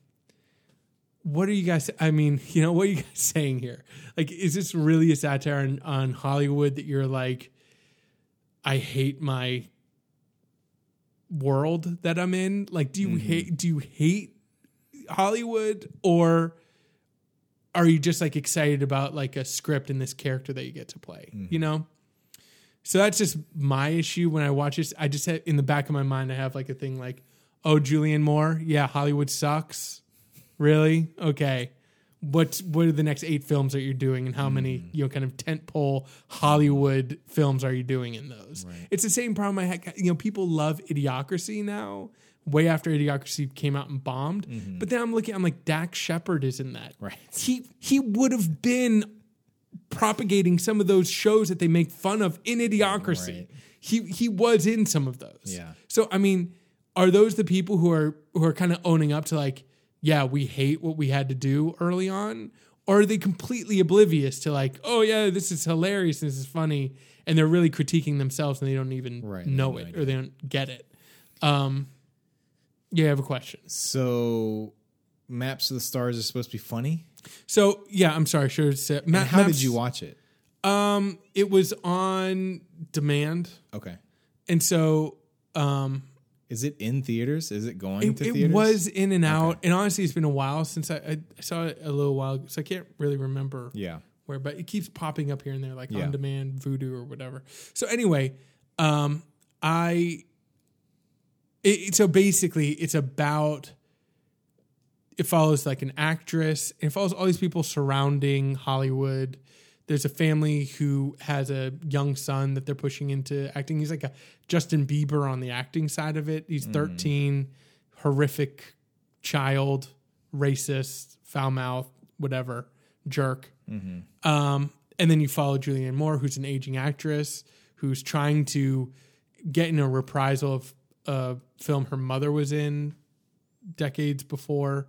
what are you guys? I mean, you know, what are you guys saying here? Like, is this really a satire on, on Hollywood that you're like, I hate my world that I'm in? Like, do you mm-hmm. hate? Do you hate Hollywood or? are you just like excited about like a script and this character that you get to play mm-hmm. you know? So that's just my issue when i watch this. I just have in the back of my mind i have like a thing like oh julianne moore? Yeah hollywood sucks. Really? Okay. What what are the next eight films that you're doing and how many mm. you know kind of tentpole hollywood films are you doing in those? It's the same problem i had you know people love idiocracy now way after idiocracy came out and bombed. But then i'm looking i'm like dax shepard is in that. Right. he he would have been propagating some of those shows that they make fun of in idiocracy. Right. he he was in some of those. Yeah. so i mean are those the people who are who are kind of owning up to like yeah we hate what we had to do early on? Or are they completely oblivious to like oh yeah this is hilarious this is funny and they're really critiquing themselves and they don't even Right, know have it no or they don't get it? Um yeah i have a question So Maps of the Stars is supposed to be funny. so yeah i'm sorry sure Ma- And how Maps- did you watch it? um it was on demand Okay. and so um Is it in theaters? Is it going It, to it theaters? was in and out, and honestly, it's been a while since I, I saw it a little while, so I can't really remember Yeah. where. But it keeps popping up here and there, like Yeah. on demand, Vudu or whatever. So anyway, um, I it, so basically, it's about it follows like an actress. It follows all these people surrounding Hollywood. There's a family who has a young son that they're pushing into acting. He's like a Justin Bieber on the acting side of it. He's 13, horrific child, racist, foul mouth, whatever, jerk. Um, and then you follow Julianne Moore, who's an aging actress who's trying to get in a reprisal of a film her mother was in decades before.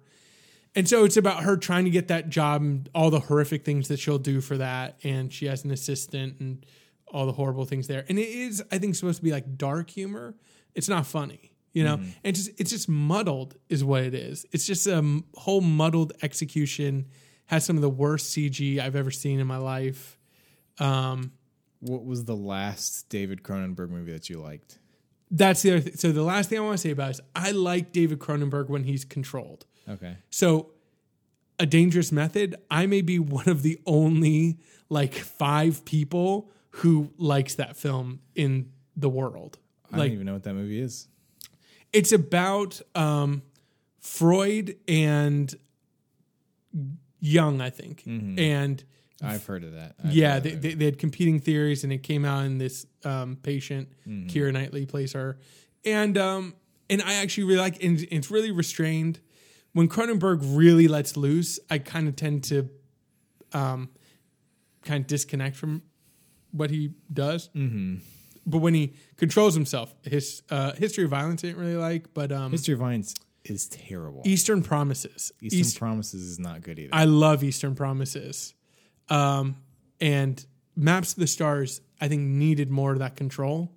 And so it's about her trying to get that job and all the horrific things that she'll do for that. And she has an assistant and all the horrible things there. And it is, I think, supposed to be like dark humor. It's not funny, you know? And it's just, it's just muddled, is what it is. It's just a m- whole muddled execution, has some of the worst CG I've ever seen in my life. Um, What was the last David Cronenberg movie that you liked? That's the other thing. So the last thing I want to say about is I like David Cronenberg when he's controlled. Okay. So, a dangerous method. I may be one of the only like five people who likes that film in the world. I Like don't even know what that movie is. it's about um, Freud and Jung, I think, and I've heard of that. I've yeah, they, they, they had competing theories, and it came out in this um, patient. Keira Knightley plays her, and um, and I actually really like. And it's really restrained. When Cronenberg really lets loose, I kind of tend to, um, kind of disconnect from what he does. Mm-hmm. But when he controls himself, his uh, history of violence I didn't really like, but um, History of Violence is terrible. Eastern Promises. Eastern East- Promises is not good either. I love Eastern Promises. Um, and Maps of the Stars, I think, needed more of that control.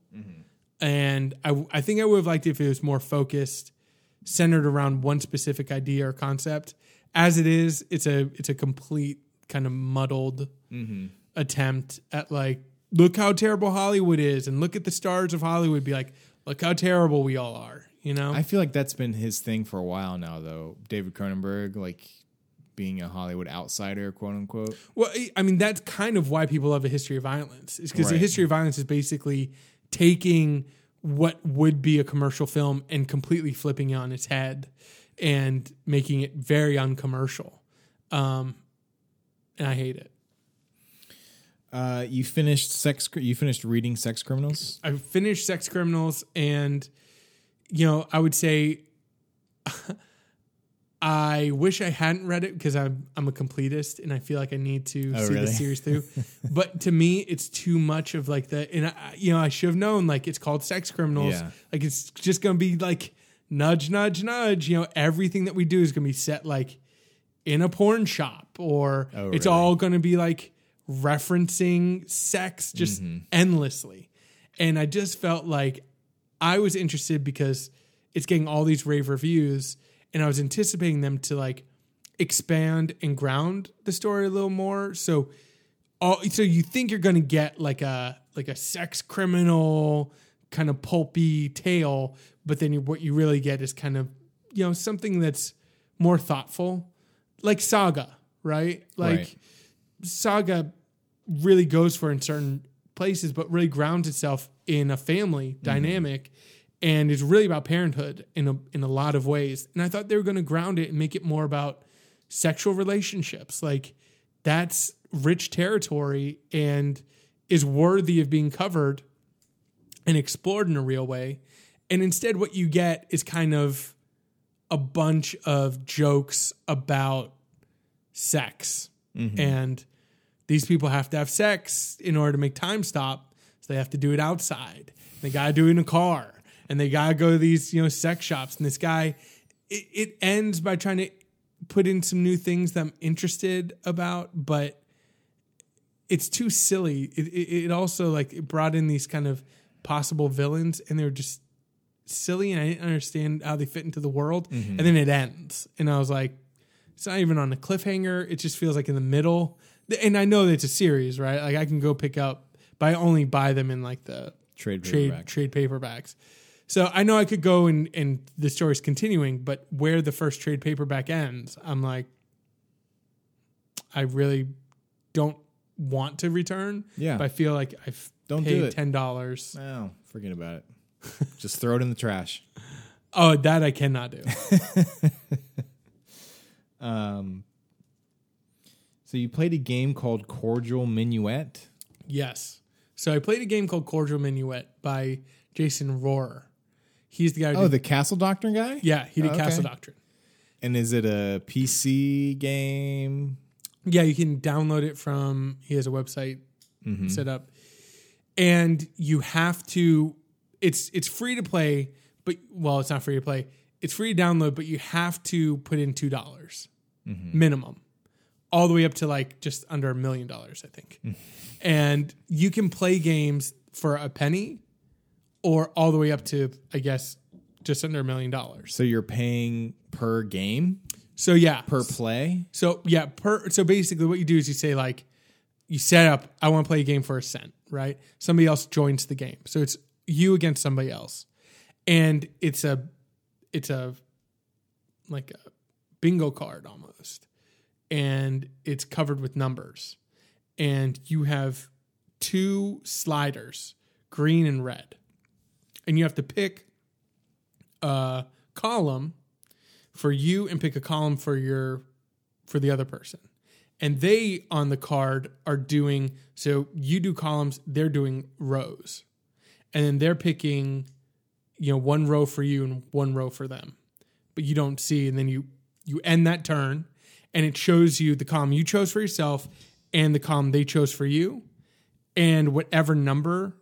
And I, I think I would have liked it if it was more focused, centered around one specific idea or concept. As it is, it's a it's a complete kind of muddled attempt at like, look how terrible Hollywood is, and look at the stars of Hollywood. Be like, look how terrible we all are. You know, I feel like that's been his thing for a while now, though. David Cronenberg, like being a Hollywood outsider, quote unquote. Well, I- mean, that's kind of why people love a history of violence. Is because the Right. history of violence is basically taking what would be a commercial film and completely flipping it on its head and making it very uncommercial. Um, and I hate it. Uh, you finished sex. You finished reading Sex Criminals. I finished Sex Criminals, and you know, I would say I wish I hadn't read it because I'm I'm a completist and I feel like I need to Oh, see really? the series through. but to me, it's too much of like the and I, you know I should have known like it's called Sex Criminals. Yeah. Like it's just gonna be like nudge, nudge, nudge. You know everything that we do is gonna be set like in a porn shop or Oh, it's really? all gonna be like referencing sex just Mm-hmm. endlessly. And I just felt like I was interested because it's getting all these rave reviews and I was anticipating them to like expand and ground the story a little more. So all so you think you're going to get like a like a sex criminal kind of pulpy tale, but then you, what you really get is kind of you know something that's more thoughtful, like Saga, right? Like Right. Saga really goes for in certain places, but really grounds itself in a family mm-hmm. dynamic and it's really about parenthood in a in a lot of ways. And I thought they were going to ground it and make it more about sexual relationships. Like that's rich territory and is worthy of being covered and explored in a real way. And instead what you get is kind of a bunch of jokes about sex. Mm-hmm. And these people have to have sex in order to make time stop. So they have to do it outside. They got to do it in a car. And they got to go to these, you know, sex shops. And this guy, it, it ends by trying to put in some new things that I'm interested about, but it's too silly. It, it, it also like it brought in these kind of possible villains and they're just silly and I didn't understand how they fit into the world. Mm-hmm. And then it ends. And I was like, it's not even on a cliffhanger. It just feels like in the middle. And I know that it's a series, right? Like I can go pick up, but I only buy them in like the Trade trade trade paperbacks. So I know I could go and and the story's continuing, but where the first trade paperback ends, I'm like, I really don't want to return. Yeah. but I feel like I've Don't paid do it. ten dollars. Oh, forget about it. Just throw it in the trash. Oh, that I cannot do. Um, so you played a game called Cordial Minuet. yes. So I played a game called Cordial Minuet by Jason Rohrer. He's the guy. Who Oh, did, the Castle Doctrine guy. yeah, he did Oh, Castle. Doctrine. And is it a PC game? Yeah, you can download it from. He has a website Mm-hmm. set up, and you have to. It's it's free to play, but well, it's not free to play. It's free to download, but you have to put in two dollars Mm-hmm. minimum, all the way up to like just under a million dollars, I think. and you can play games for a penny, or all the way up to I guess just under a million dollars. So you're paying per game, So yeah, per play. So yeah, per so basically what you do is you say like you set up I want to play a game for a cent, right? Somebody else joins the game. So it's you against somebody else. And it's a it's a like a bingo card almost. And it's covered with numbers. And you have two sliders, green and red. And you have to pick a column for you and pick a column for your for the other person. And they on the card are doing so you do columns, they're doing rows. And then they're picking you know one row for you and one row for them. But you don't see and then you you end that turn and it shows you the column you chose for yourself and the column they chose for you and whatever number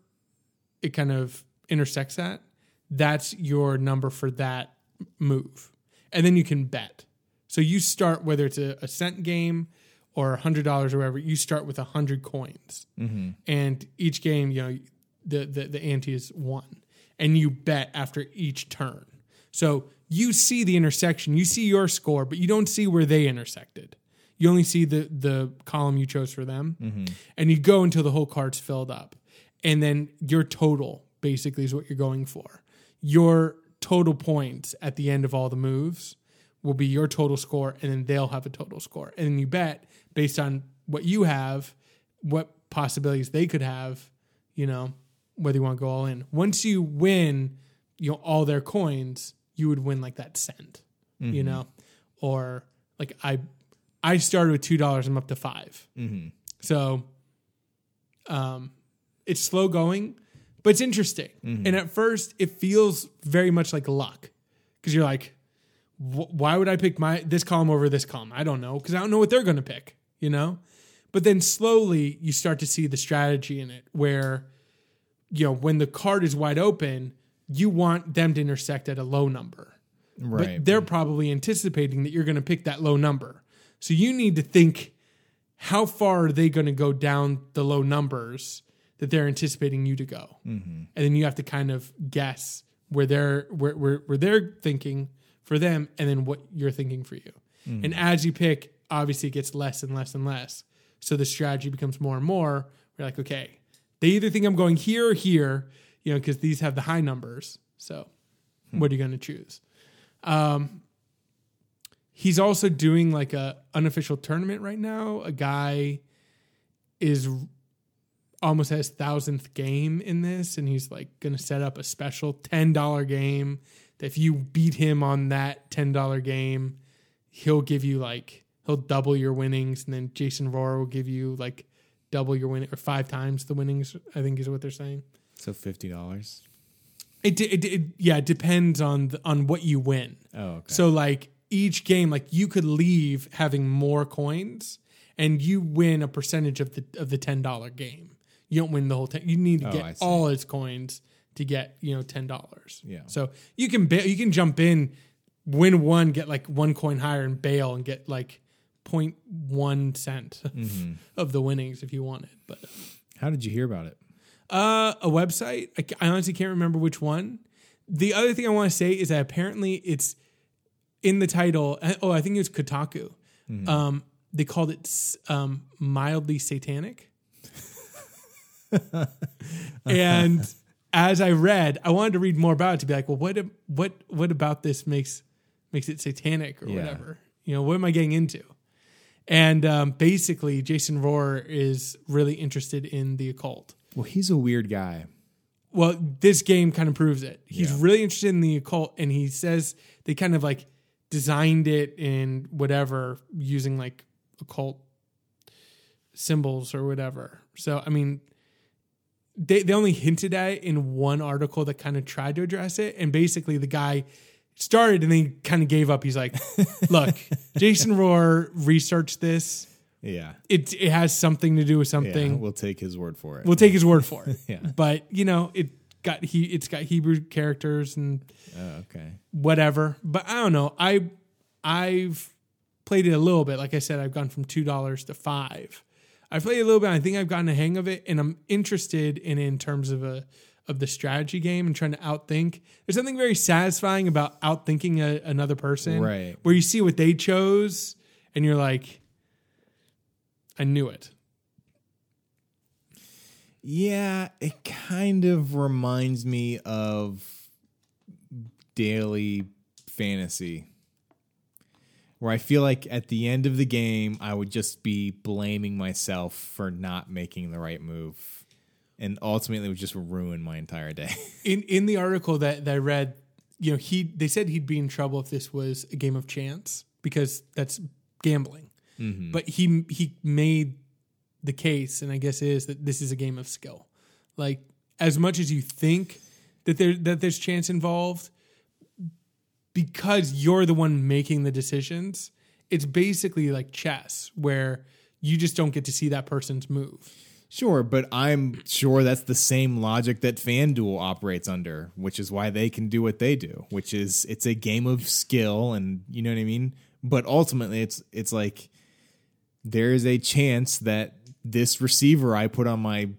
it kind of intersects at that's your number for that move. And then you can bet. So you start whether it's a, a cent game or a hundred dollars or whatever you start with a hundred coins. Mm-hmm. And each game you know the, the the ante is one. And you bet after each turn. So you see the intersection. You see your score but you don't see where they intersected. You only see the the column you chose for them. Mm-hmm. And you go until the whole card's filled up. And then your total basically is what you're going for. Your total points at the end of all the moves will be your total score and then they'll have a total score. And then you bet based on what you have what possibilities they could have you know whether you want to go all in. Once you win you know all their coins you would win like that cent you know? Or like i i started with two dollars i'm up to 5 so um it's slow going but it's interesting mm-hmm. and at first it feels very much like luck because you're like why would I pick my this column over this column? I don't know because I don't know what they're going to pick, you know. But then slowly you start to see the strategy in it, where you know when the card is wide open, you want them to intersect at a low number, Right. but they're probably anticipating that you're going to pick that low number. So you need to think how far are they going to go down the low numbers that they're anticipating you to go, mm-hmm. and then you have to kind of guess where they're where, where, where they're thinking for them, and then what you're thinking for you. And mm-hmm. as you pick, obviously it gets less and less and less. So the strategy becomes more and more. We're like, okay, they either think I'm going here or here, you know, because these have the high numbers. So hmm. what are you going to choose? Um, he's also doing like a unofficial tournament right now. A guy is almost has thousandth game in this, and he's like going to set up a special ten dollar game. That if you beat him on that ten dollar game, he'll give you like he'll double your winnings, and then Jason Rohrer will give you like double your win or five times the winnings. I think is what they're saying. so fifty dollars. It, it, it yeah it depends on the, on what you win. Oh, okay. So like each game, like you could leave having more coins, and you win a percentage of the of the ten dollar game. You don't win the whole ten. You need to Oh, get all its coins to get you know ten dollars. Yeah. So you can ba- you can jump in, win one, get like one coin higher, and bail and get like 0.1 cent Mm-hmm. of the winnings if you wanted. But How did you hear about it? uh, a website. I, I honestly can't remember which one. The other thing I want to say is that apparently it's in the title. Oh, I think it was Kotaku. Um, they called it um, mildly satanic. And as I read, I wanted to read more about it to be like, well, what what what about this makes makes it satanic or Yeah. whatever? You know, what am I getting into? And um, basically, Jason Rohrer is really interested in the occult. Well, he's a weird guy. Well, this game kind of proves it. He's Yeah. really interested in the occult, and he says they kind of like designed it in whatever using like occult symbols or whatever. So, I mean, they they only hinted at it in one article that kind of tried to address it, and basically the guy started and then kind of gave up. He's like, "Look, Jason Rohrer researched this. Yeah. It it has something to do with Yeah. something. We'll take his word for it. We'll take his word for it. Yeah. But you know, it got he it's got Hebrew characters and oh, okay. whatever. But I don't know. I I've played it a little bit. Like I said, I've gone from two dollars to five. I've played a little bit. I think I've gotten a hang of it, and I'm interested in in terms of a of the strategy game and trying to outthink. There's something very satisfying about outthinking a, another person, Right. Where you see what they chose, and you're like, I knew it. Yeah, it kind of reminds me of daily fantasy. Where I feel like at the end of the game, I would just be blaming myself for not making the right move. And ultimately, it would just ruin my entire day. in in the article that, that I read, you know, he they said he'd be in trouble if this was a game of chance because that's gambling. Mm-hmm. But he he made the case, and I guess it is that this is a game of skill. Like as much as you think that there that there's chance involved, because you're the one making the decisions, it's basically like chess where you just don't get to see that person's move. Sure, but I'm sure that's the same logic that FanDuel operates under, which is why they can do what they do, which is it's a game of skill and you know what I mean? But ultimately it's it's like there is a chance that this receiver I put on my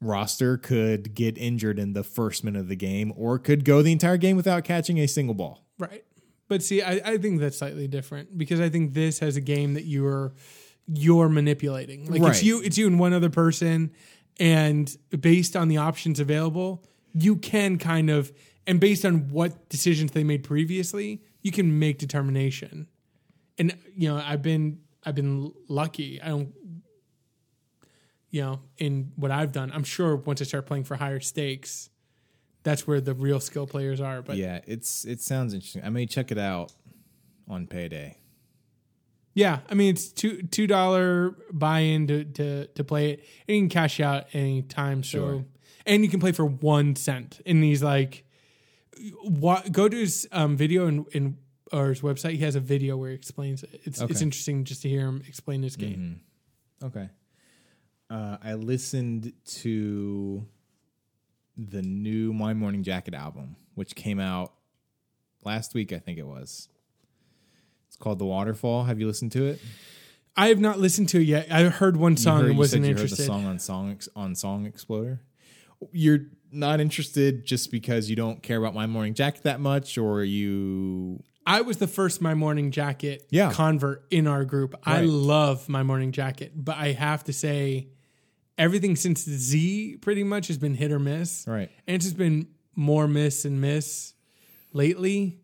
roster could get injured in the first minute of the game or could go the entire game without catching a single ball. Right. But see, I, I think that's slightly different because I think this has a game that you're you're manipulating. Like it's you it's you and one other person and based on the options available, you can kind of and based on what decisions they made previously, you can make determination. And you know, I've been I've been lucky. I don't you know, in what I've done. I'm sure once I start playing for higher stakes, that's where the real skill players are. But yeah, it's it sounds interesting. I may check it out on payday. Yeah, I mean it's two two dollar buy in to, to to play it, and you can cash out any time. So, Sure. and you can play for one cent. in these like, what? Go to his um, video and, and or his website, he has a video where he explains it. It's it's interesting just to hear him explain his game. Okay. Uh, I listened to the new My Morning Jacket album, which came out last week, I think it was. It's called The Waterfall. Have you listened to it? I have not listened to it yet. I heard one song heard- and wasn't you heard interested. the song on Song on Song Exploder. You're not interested just because you don't care about My Morning Jacket that much, or you I was the first My Morning Jacket Yeah. convert in our group. I love My Morning Jacket, but I have to say, everything since Z pretty much has been hit or miss. right? And it's just been more miss and miss lately.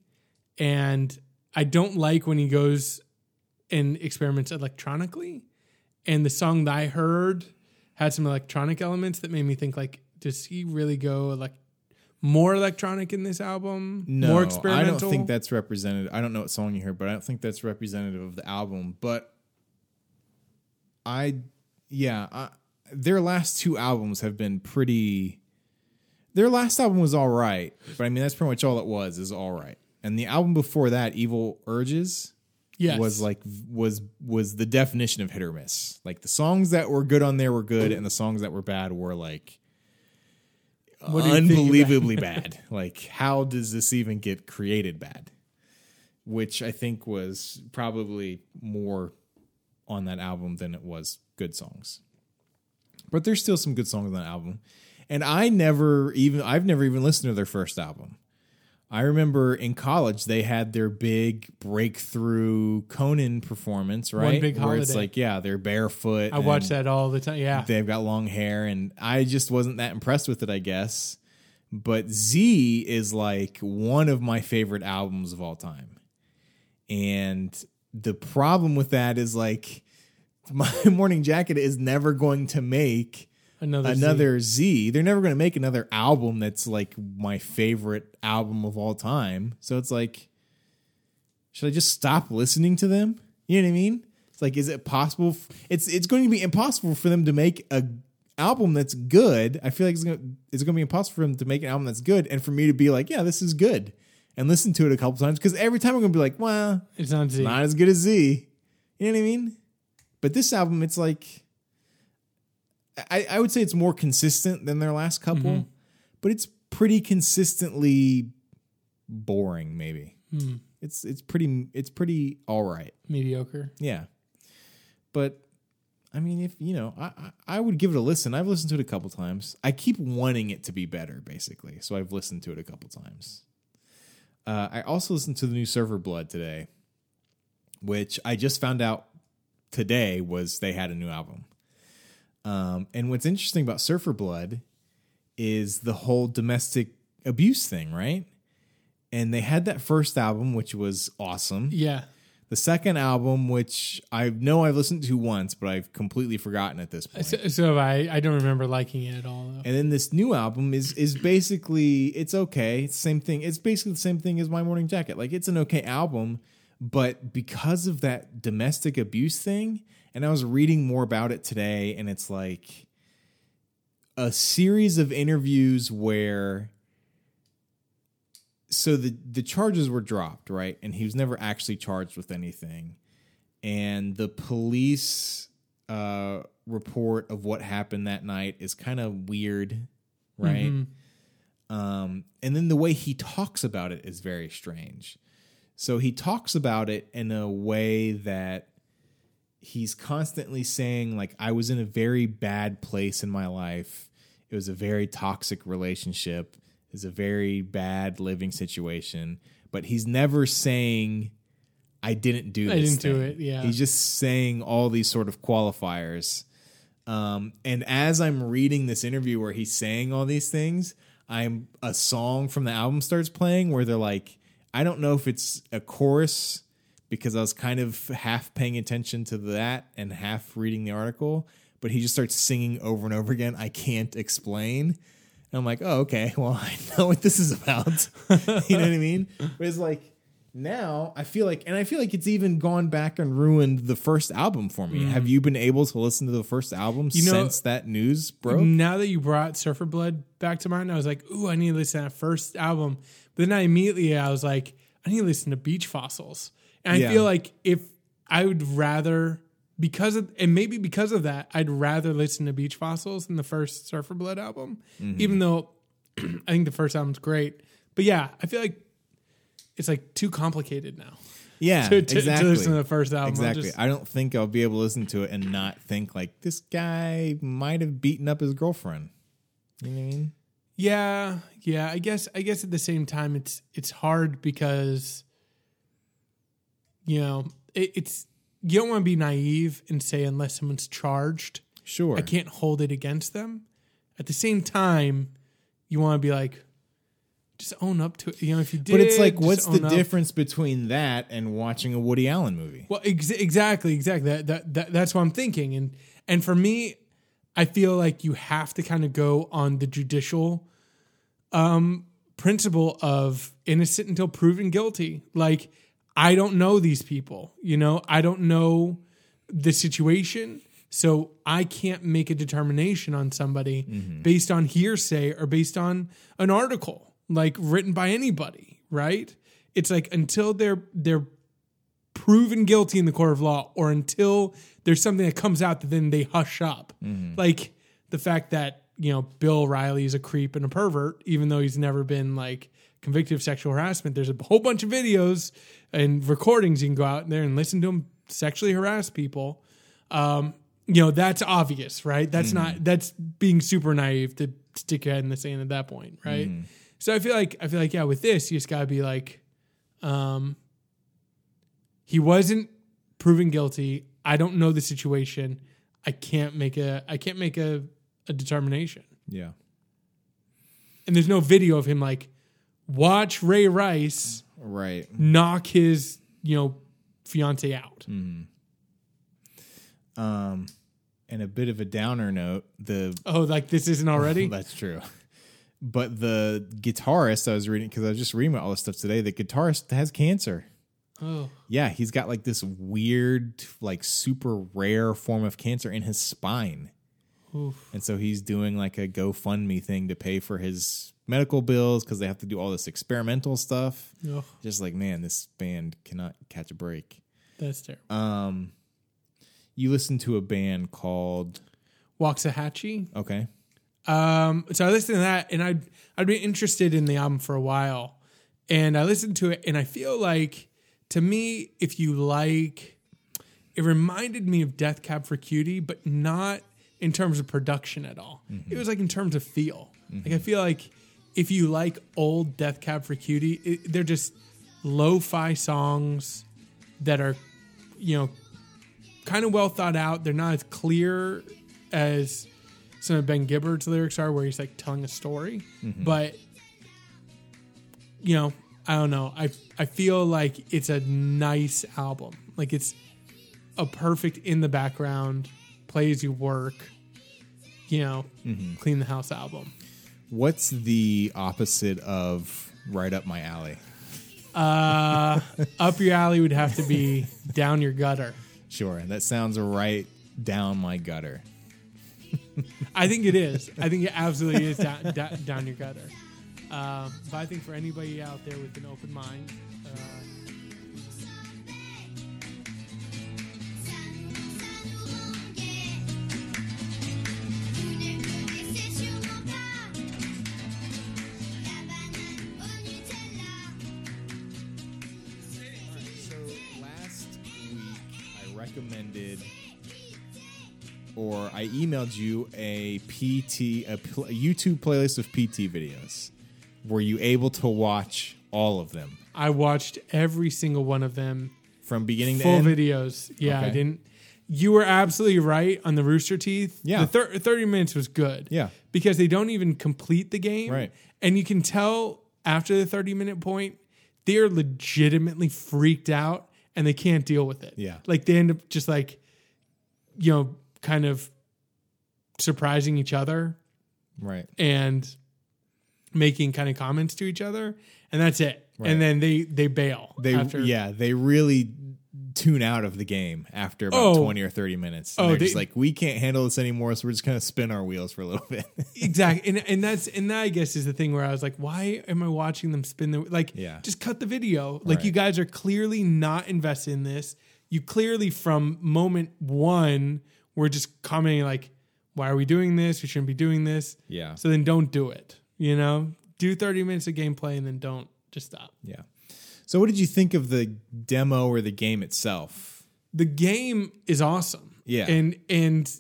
And I don't like when he goes and experiments electronically. And the song that I heard had some electronic elements that made me think like, does he really go like more electronic in this album? No, more experimental. I don't think that's representative. I don't know what song you heard, but I don't think that's representative of the album. But I, yeah, I, their last two albums have been pretty. Their last album was all right, but I mean that's pretty much all it was. Is all right, and the album before that, Evil Urges, yes. was like was was the definition of hit or miss. Like the songs that were good on there were good, and the songs that were bad were like What do you think about- unbelievably bad. Like, how does this even get created bad? Which I think was probably more on that album than it was good songs. But there's still some good songs on that album. And I never even I've never even listened to their first album. I remember in college they had their big breakthrough Conan performance, right? One big Where it's like, yeah, they're barefoot. I watch that all the time. Yeah. they've got long hair and i just wasn't that impressed with it i guess but z is like one of my favorite albums of all time and the problem with that is like my morning jacket is never going to make Another Z. another Z. They're never going to make another album that's like my favorite album of all time. So it's like, should I just stop listening to them? You know what I mean? It's like, is it possible? f- It's it's going to be impossible for them to make a album that's good. I feel like it's going to, it's going to be impossible for them to make an album that's good, and for me to be like, yeah, this is good, and listen to it a couple times because every time I'm going to be like, well, It's not Z. not as good as Z. You know what I mean? But this album, it's like I, I would say it's more consistent than their last couple, Mm-hmm. but it's pretty consistently boring. Maybe Hmm. it's it's pretty it's pretty all right. Mediocre. Yeah, but I mean, if you know, I, I I would give it a listen. I've listened to it a couple times. I keep wanting it to be better, basically. So I've listened to it a couple times. Uh, I also listened to the new Surfer Blood today, which I just found out today was they had a new album. Um, and what's interesting about Surfer Blood is the whole domestic abuse thing, right? And they had that first album, which was awesome. Yeah. The second album, which I know I've listened to once, but I've completely forgotten at this point. So, so I, I don't remember liking it at all. Though. And then this new album is is basically it's okay. It's the same thing. It's basically the same thing as My Morning Jacket. Like it's an okay album, but because of that domestic abuse thing, and I was reading more about it today, and it's like a series of interviews where so the the charges were dropped, right? And he was never actually charged with anything. And the police uh, report of what happened that night is kind of weird, right? Um, and then the way he talks about it is very strange. So he talks about it in a way that he's constantly saying, like, I was in a very bad place in my life. It was a very toxic relationship. It was a very bad living situation. But he's never saying, I didn't do I didn't do it, yeah. He's just saying all these sort of qualifiers. Um, and as I'm reading this interview where he's saying all these things, I'm a song from the album starts playing where they're like, I don't know if it's a chorus because I was kind of half paying attention to that and half reading the article, but he just starts singing over and over again. I can't explain. And I'm like, oh, okay, well, I know what this is about. you know what I mean? But it's like now I feel like, and I feel like it's even gone back and ruined the first album for me. Have mm. you been able to listen to the first album You know- since that news broke? Now that you brought Surfer Blood back to mind, I was like, ooh, I need to listen to that first album. Then I immediately I was like, I need to listen to Beach Fossils. And I Yeah. feel like if I would rather because of and maybe because of that, I'd rather listen to Beach Fossils than the first Surfer Blood album, Mm-hmm. even though I think the first album's great. But yeah, I feel like it's like too complicated now Yeah, to, to, exactly. to listen to the first album. Exactly. just- I don't think I'll be able to listen to it and not think like this guy might have beaten up his girlfriend. You know what I mean? Yeah, yeah. I guess I guess at the same time it's it's hard because you know it, it's you don't want to be naive and say unless someone's charged, Sure. I can't hold it against them. At the same time, you want to be like, just own up to it. You know, if you did, But it's like, what's the up. difference between that and watching a Woody Allen movie? Well, ex- exactly, exactly. That, that, that that's what I'm thinking, and and for me, I feel like you have to kind of go on the judicial um, principle of innocent until proven guilty. Like I don't know these people, you know, I don't know the situation, so I can't make a determination on somebody based on hearsay or based on an article like written by anybody, right? It's like until they're they're proven guilty in the court of law or until there's something that comes out that then they hush up. Like the fact that, you know, Bill Riley is a creep and a pervert, even though he's never been like convicted of sexual harassment. There's a whole bunch of videos and recordings you can go out there and listen to him sexually harass people. Um, you know, that's obvious, right? That's not that's being super naive to stick your head in the sand at that point, right? So I feel like I feel like yeah, with this, you just gotta be like, um, he wasn't proven guilty. I don't know the situation. I can't make a I can't make a, a determination. Yeah. And there's no video of him like watch Ray Rice Right. knock his, you know, fiance out. Um, and a bit of a downer note, the Oh, like this isn't already? That's true. But the guitarist I was reading because I was just reading all this stuff today. The guitarist has cancer. Oh. Yeah, he's got like this weird, like super rare form of cancer in his spine. Oof. And so he's doing like a GoFundMe thing to pay for his medical bills because they have to do all this experimental stuff. Ugh, Just like, man, this band cannot catch a break. that's terrible. Um, you listen to a band called Waxahatchee. okay, Um, so I listened to that, and I'd I'd been interested in the album for a while, and I listened to it, and I feel like to me, if you like, it reminded me of Death Cab for Cutie, but not in terms of production at all. Mm-hmm. It was like in terms of feel. Like I mm-hmm. feel like if you like old Death Cab for Cutie, it, they're just lo-fi songs that are, you know, kind of well thought out. They're not as clear as some of Ben Gibbard's lyrics are, where he's like telling a story. Mm-hmm. But you know, I don't know. I I feel like it's a nice album. Like it's a perfect in the background, plays you work. You know, clean the house album. what's the opposite of right up my alley? Uh, up your alley would have to be down your gutter. Sure, that sounds right down my gutter. I think it is. I think it absolutely is down, down your gutter. Um, but I think for anybody out there with an open mind, recommended or I emailed you a PT a, pl- a YouTube playlist of PT videos. Were you able to watch all of them I watched every single one of them, from beginning to full end? videos. Yeah, I Okay. didn't. You were absolutely right on the Rooster Teeth. Yeah. the thir- thirty minutes was good. Yeah. because they don't even complete the game. Right. and you can tell after the thirty minute point, they're legitimately freaked out and they can't deal with it. Yeah. like they end up just like, you know, kind of surprising each other Right. and making kind of comments to each other, and that's it. Right. And then they they bail They after. yeah, they really tune out of the game after about Oh. 20 or 30 minutes. And Oh, they're just like, we can't handle this anymore, so we're just going to spin our wheels for a little bit. exactly and, and that's and that i guess is the thing where i was like why am i watching them spin the like Yeah. just cut the video like you guys are clearly not invested in this you clearly from moment one were just commenting like why are we doing this we shouldn't be doing this yeah. so then don't do it you know do 30 minutes of gameplay and then don't just stop Yeah. So, what did you think of the demo or the game itself? the game is awesome Yeah. and and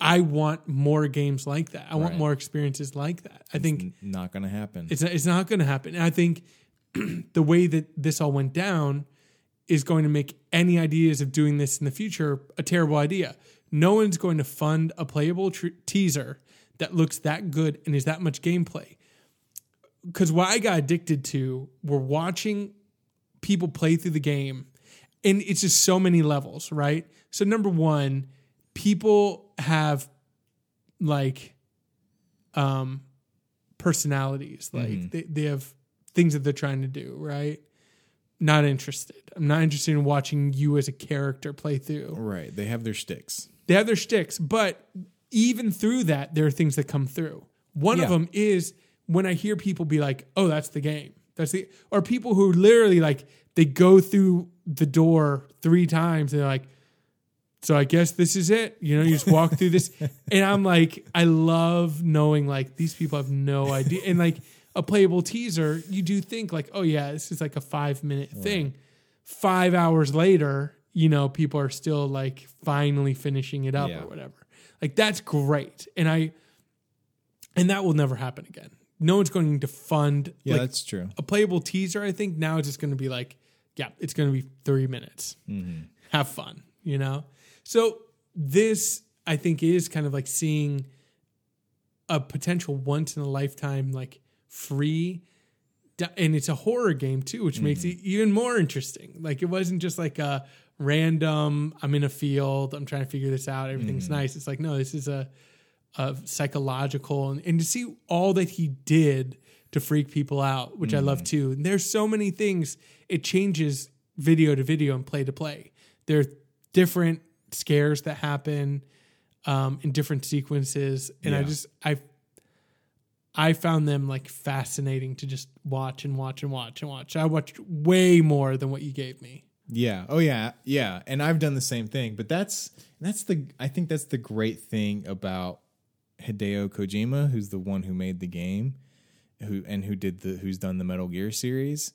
i want more games like that i want more experiences like that i think N- not going to happen. It's it's not going to happen. And I think the way that this all went down is going to make any ideas of doing this in the future a terrible idea. No one's going to fund a playable tr- teaser that looks that good and is that much gameplay. Because what I got addicted to were watching people play through the game, and it's just so many levels, right? So number one, people have like um personalities like they, they have things that they're trying to do right not interested i'm not interested in watching you as a character play through right. They have their sticks. they have their sticks but even through that there are things that come through one of them is when i hear people be like oh that's the game that's the or people who literally like they go through the door three times and they're like so I guess this is it. You know, you just walk through this. And I'm like, I love knowing like these people have no idea. And like a playable teaser, you do think like, oh yeah, this is like a five minute thing. Five hours later, you know, people are still like finally finishing it up Yeah. or whatever. Like that's great. And I and that will never happen again. No one's going to fund Yeah, like that's true. a playable teaser, I think now it's just going to be like, yeah, it's going to be three minutes. Mm-hmm. Have fun, you know? So this, I think, is kind of like seeing a potential once in a lifetime, like free. And it's a horror game too, which makes mm-hmm. it even more interesting. Like it wasn't just like a random, I'm in a field, I'm trying to figure this out, everything's nice. It's like, no, this is a, a psychological and, and to see all that he did to freak people out, which I love too. And there's so many things. It changes video to video and play to play. There are different scares that happen um, in different sequences, and I just I I found them like fascinating to just watch and watch and watch and watch. I watched way more than what you gave me. Yeah. Oh yeah. Yeah. And I've done the same thing. But that's that's the I think that's the great thing about Hideo Kojima, who's the one who made the game, who and who did the who's done the Metal Gear series,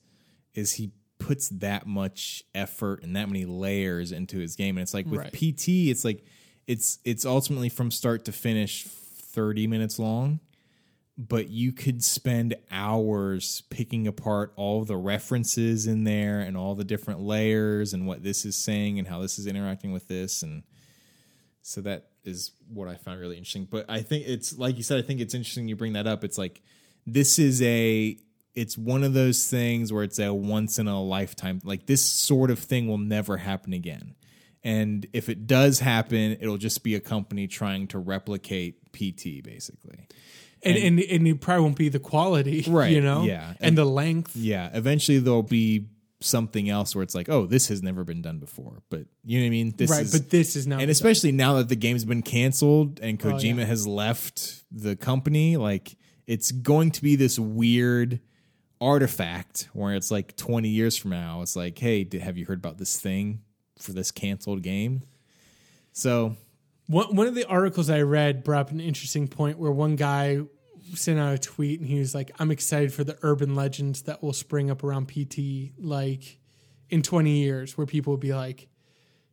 is he puts that much effort and that many layers into his game. And it's like with Right. PT, it's like it's it's ultimately from start to finish 30 minutes long but you could spend hours picking apart all the references in there and all the different layers and what this is saying and how this is interacting with this and so that is what I found really interesting. But I think it's like you said, I think it's interesting you bring that up. It's like this is a it's one of those things where it's a once in a lifetime like this sort of thing will never happen again. And if it does happen, it'll just be a company trying to replicate PT basically. And, and and it probably won't be the quality, Right, You know, yeah. and, And- the length. Yeah, eventually there'll be something else where it's like, oh, this has never been done before. But you know what I mean? This right, is, but this is now and especially now that the game's been canceled and Oh, Kojima yeah. has left the company, like it's going to be this weird artifact where it's like 20 years from now, it's like, hey, did, have you heard about this thing for this canceled game? So One one of the articles I read brought up an interesting point where one guy sent out a tweet and he was like, "I'm excited for the urban legends that will spring up around PT like in 20 years, where people will be like."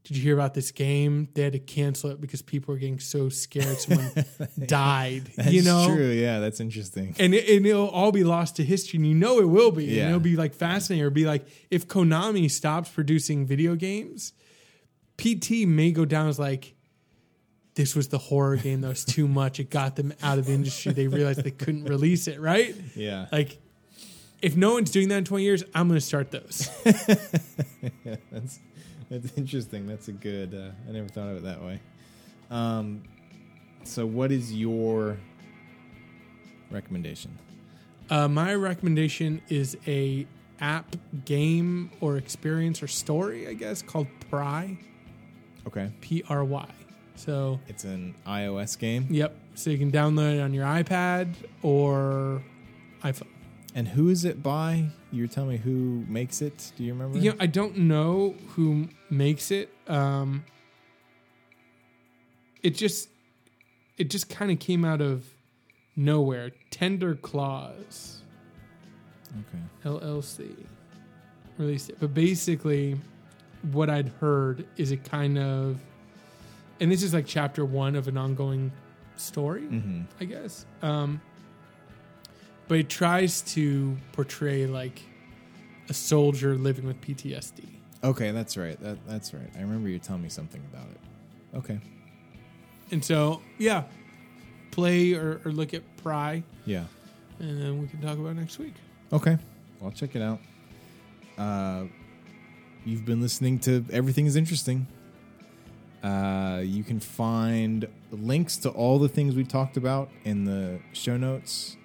Did you hear about this game? They had to cancel it because people were getting so scared someone died. that's you know, true. Yeah, that's interesting. and, it, and it'll all be lost to history. And you know it will be. Yeah. And it'll be like fascinating. Or be like if Konami stops producing video games, PT may go down as like this was the horror game that was too much. It got them out of the industry. They realized they couldn't release it. Right? Yeah. Like if no one's doing that in twenty years, I'm going to start those. that's that's interesting. That's a good. Uh, I never thought of it that way. Um, so what is your recommendation? Uh, my recommendation is a app, game, or experience or story, I guess, called Pry. Okay. P R Y. So, It's an iOS game. yep. So you can download it on your iPad or iPhone. And who is it by? You were telling me who makes it. Do you remember? You know, I don't know who makes it. Um, it just, it just kind of came out of nowhere. Tender Claws Okay. LLC released it, but basically, what I'd heard is it kind of, and this is like chapter one of an ongoing story, Mm-hmm. I guess. Um, but it tries to portray like a soldier living with PTSD. Okay, that's right. That that's right. I remember you telling me something about it. Okay. And so, yeah, play or, or look at Pry, Yeah. and then we can talk about it next week. Okay. Well, I'll check it out. Uh, you've been listening to Everything is Interesting. Uh, you can find links to all the things we talked about in the show notes.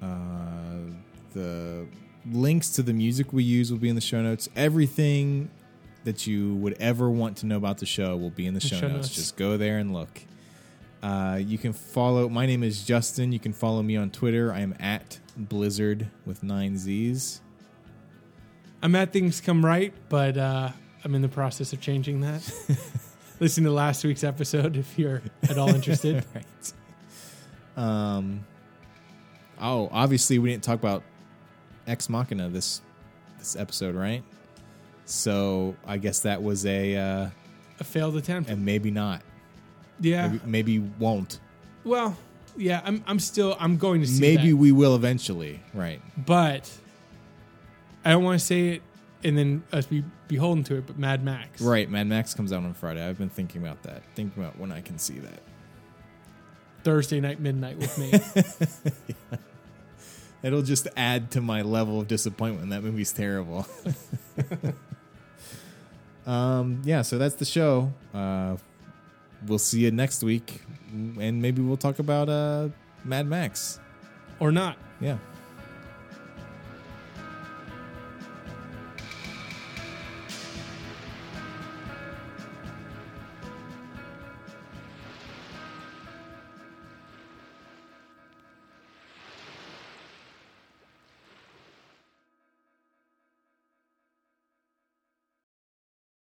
Uh, the links to the music we use will be in the show notes. Everything that you would ever want to know about the show will be in the show, show notes. notes. Just go there and look. Uh, you can follow. My name is Justin. You can follow me on Twitter. I am at Blizzard with nine Z's. I'm at things come right, but uh, I'm in the process of changing that. Listen to last week's episode if you're at all interested. right. Um. Oh, obviously we didn't talk about Ex Machina this this episode, right? So I guess that was a uh, A failed attempt. and maybe not. yeah. Maybe, maybe won't. Well, yeah. I'm. I'm still. I'm going to see. Maybe that. we will eventually. Right. but I don't want to say it and then us be beholden to it. But Mad Max. Right. Mad Max comes out on Friday. I've been thinking about that. Thinking about when I can see that. Thursday night midnight with me. It'll just add to my level of disappointment. That movie's terrible. um, yeah, so that's the show. Uh, we'll see you next week, and maybe we'll talk about uh, Mad Max. or not. Yeah.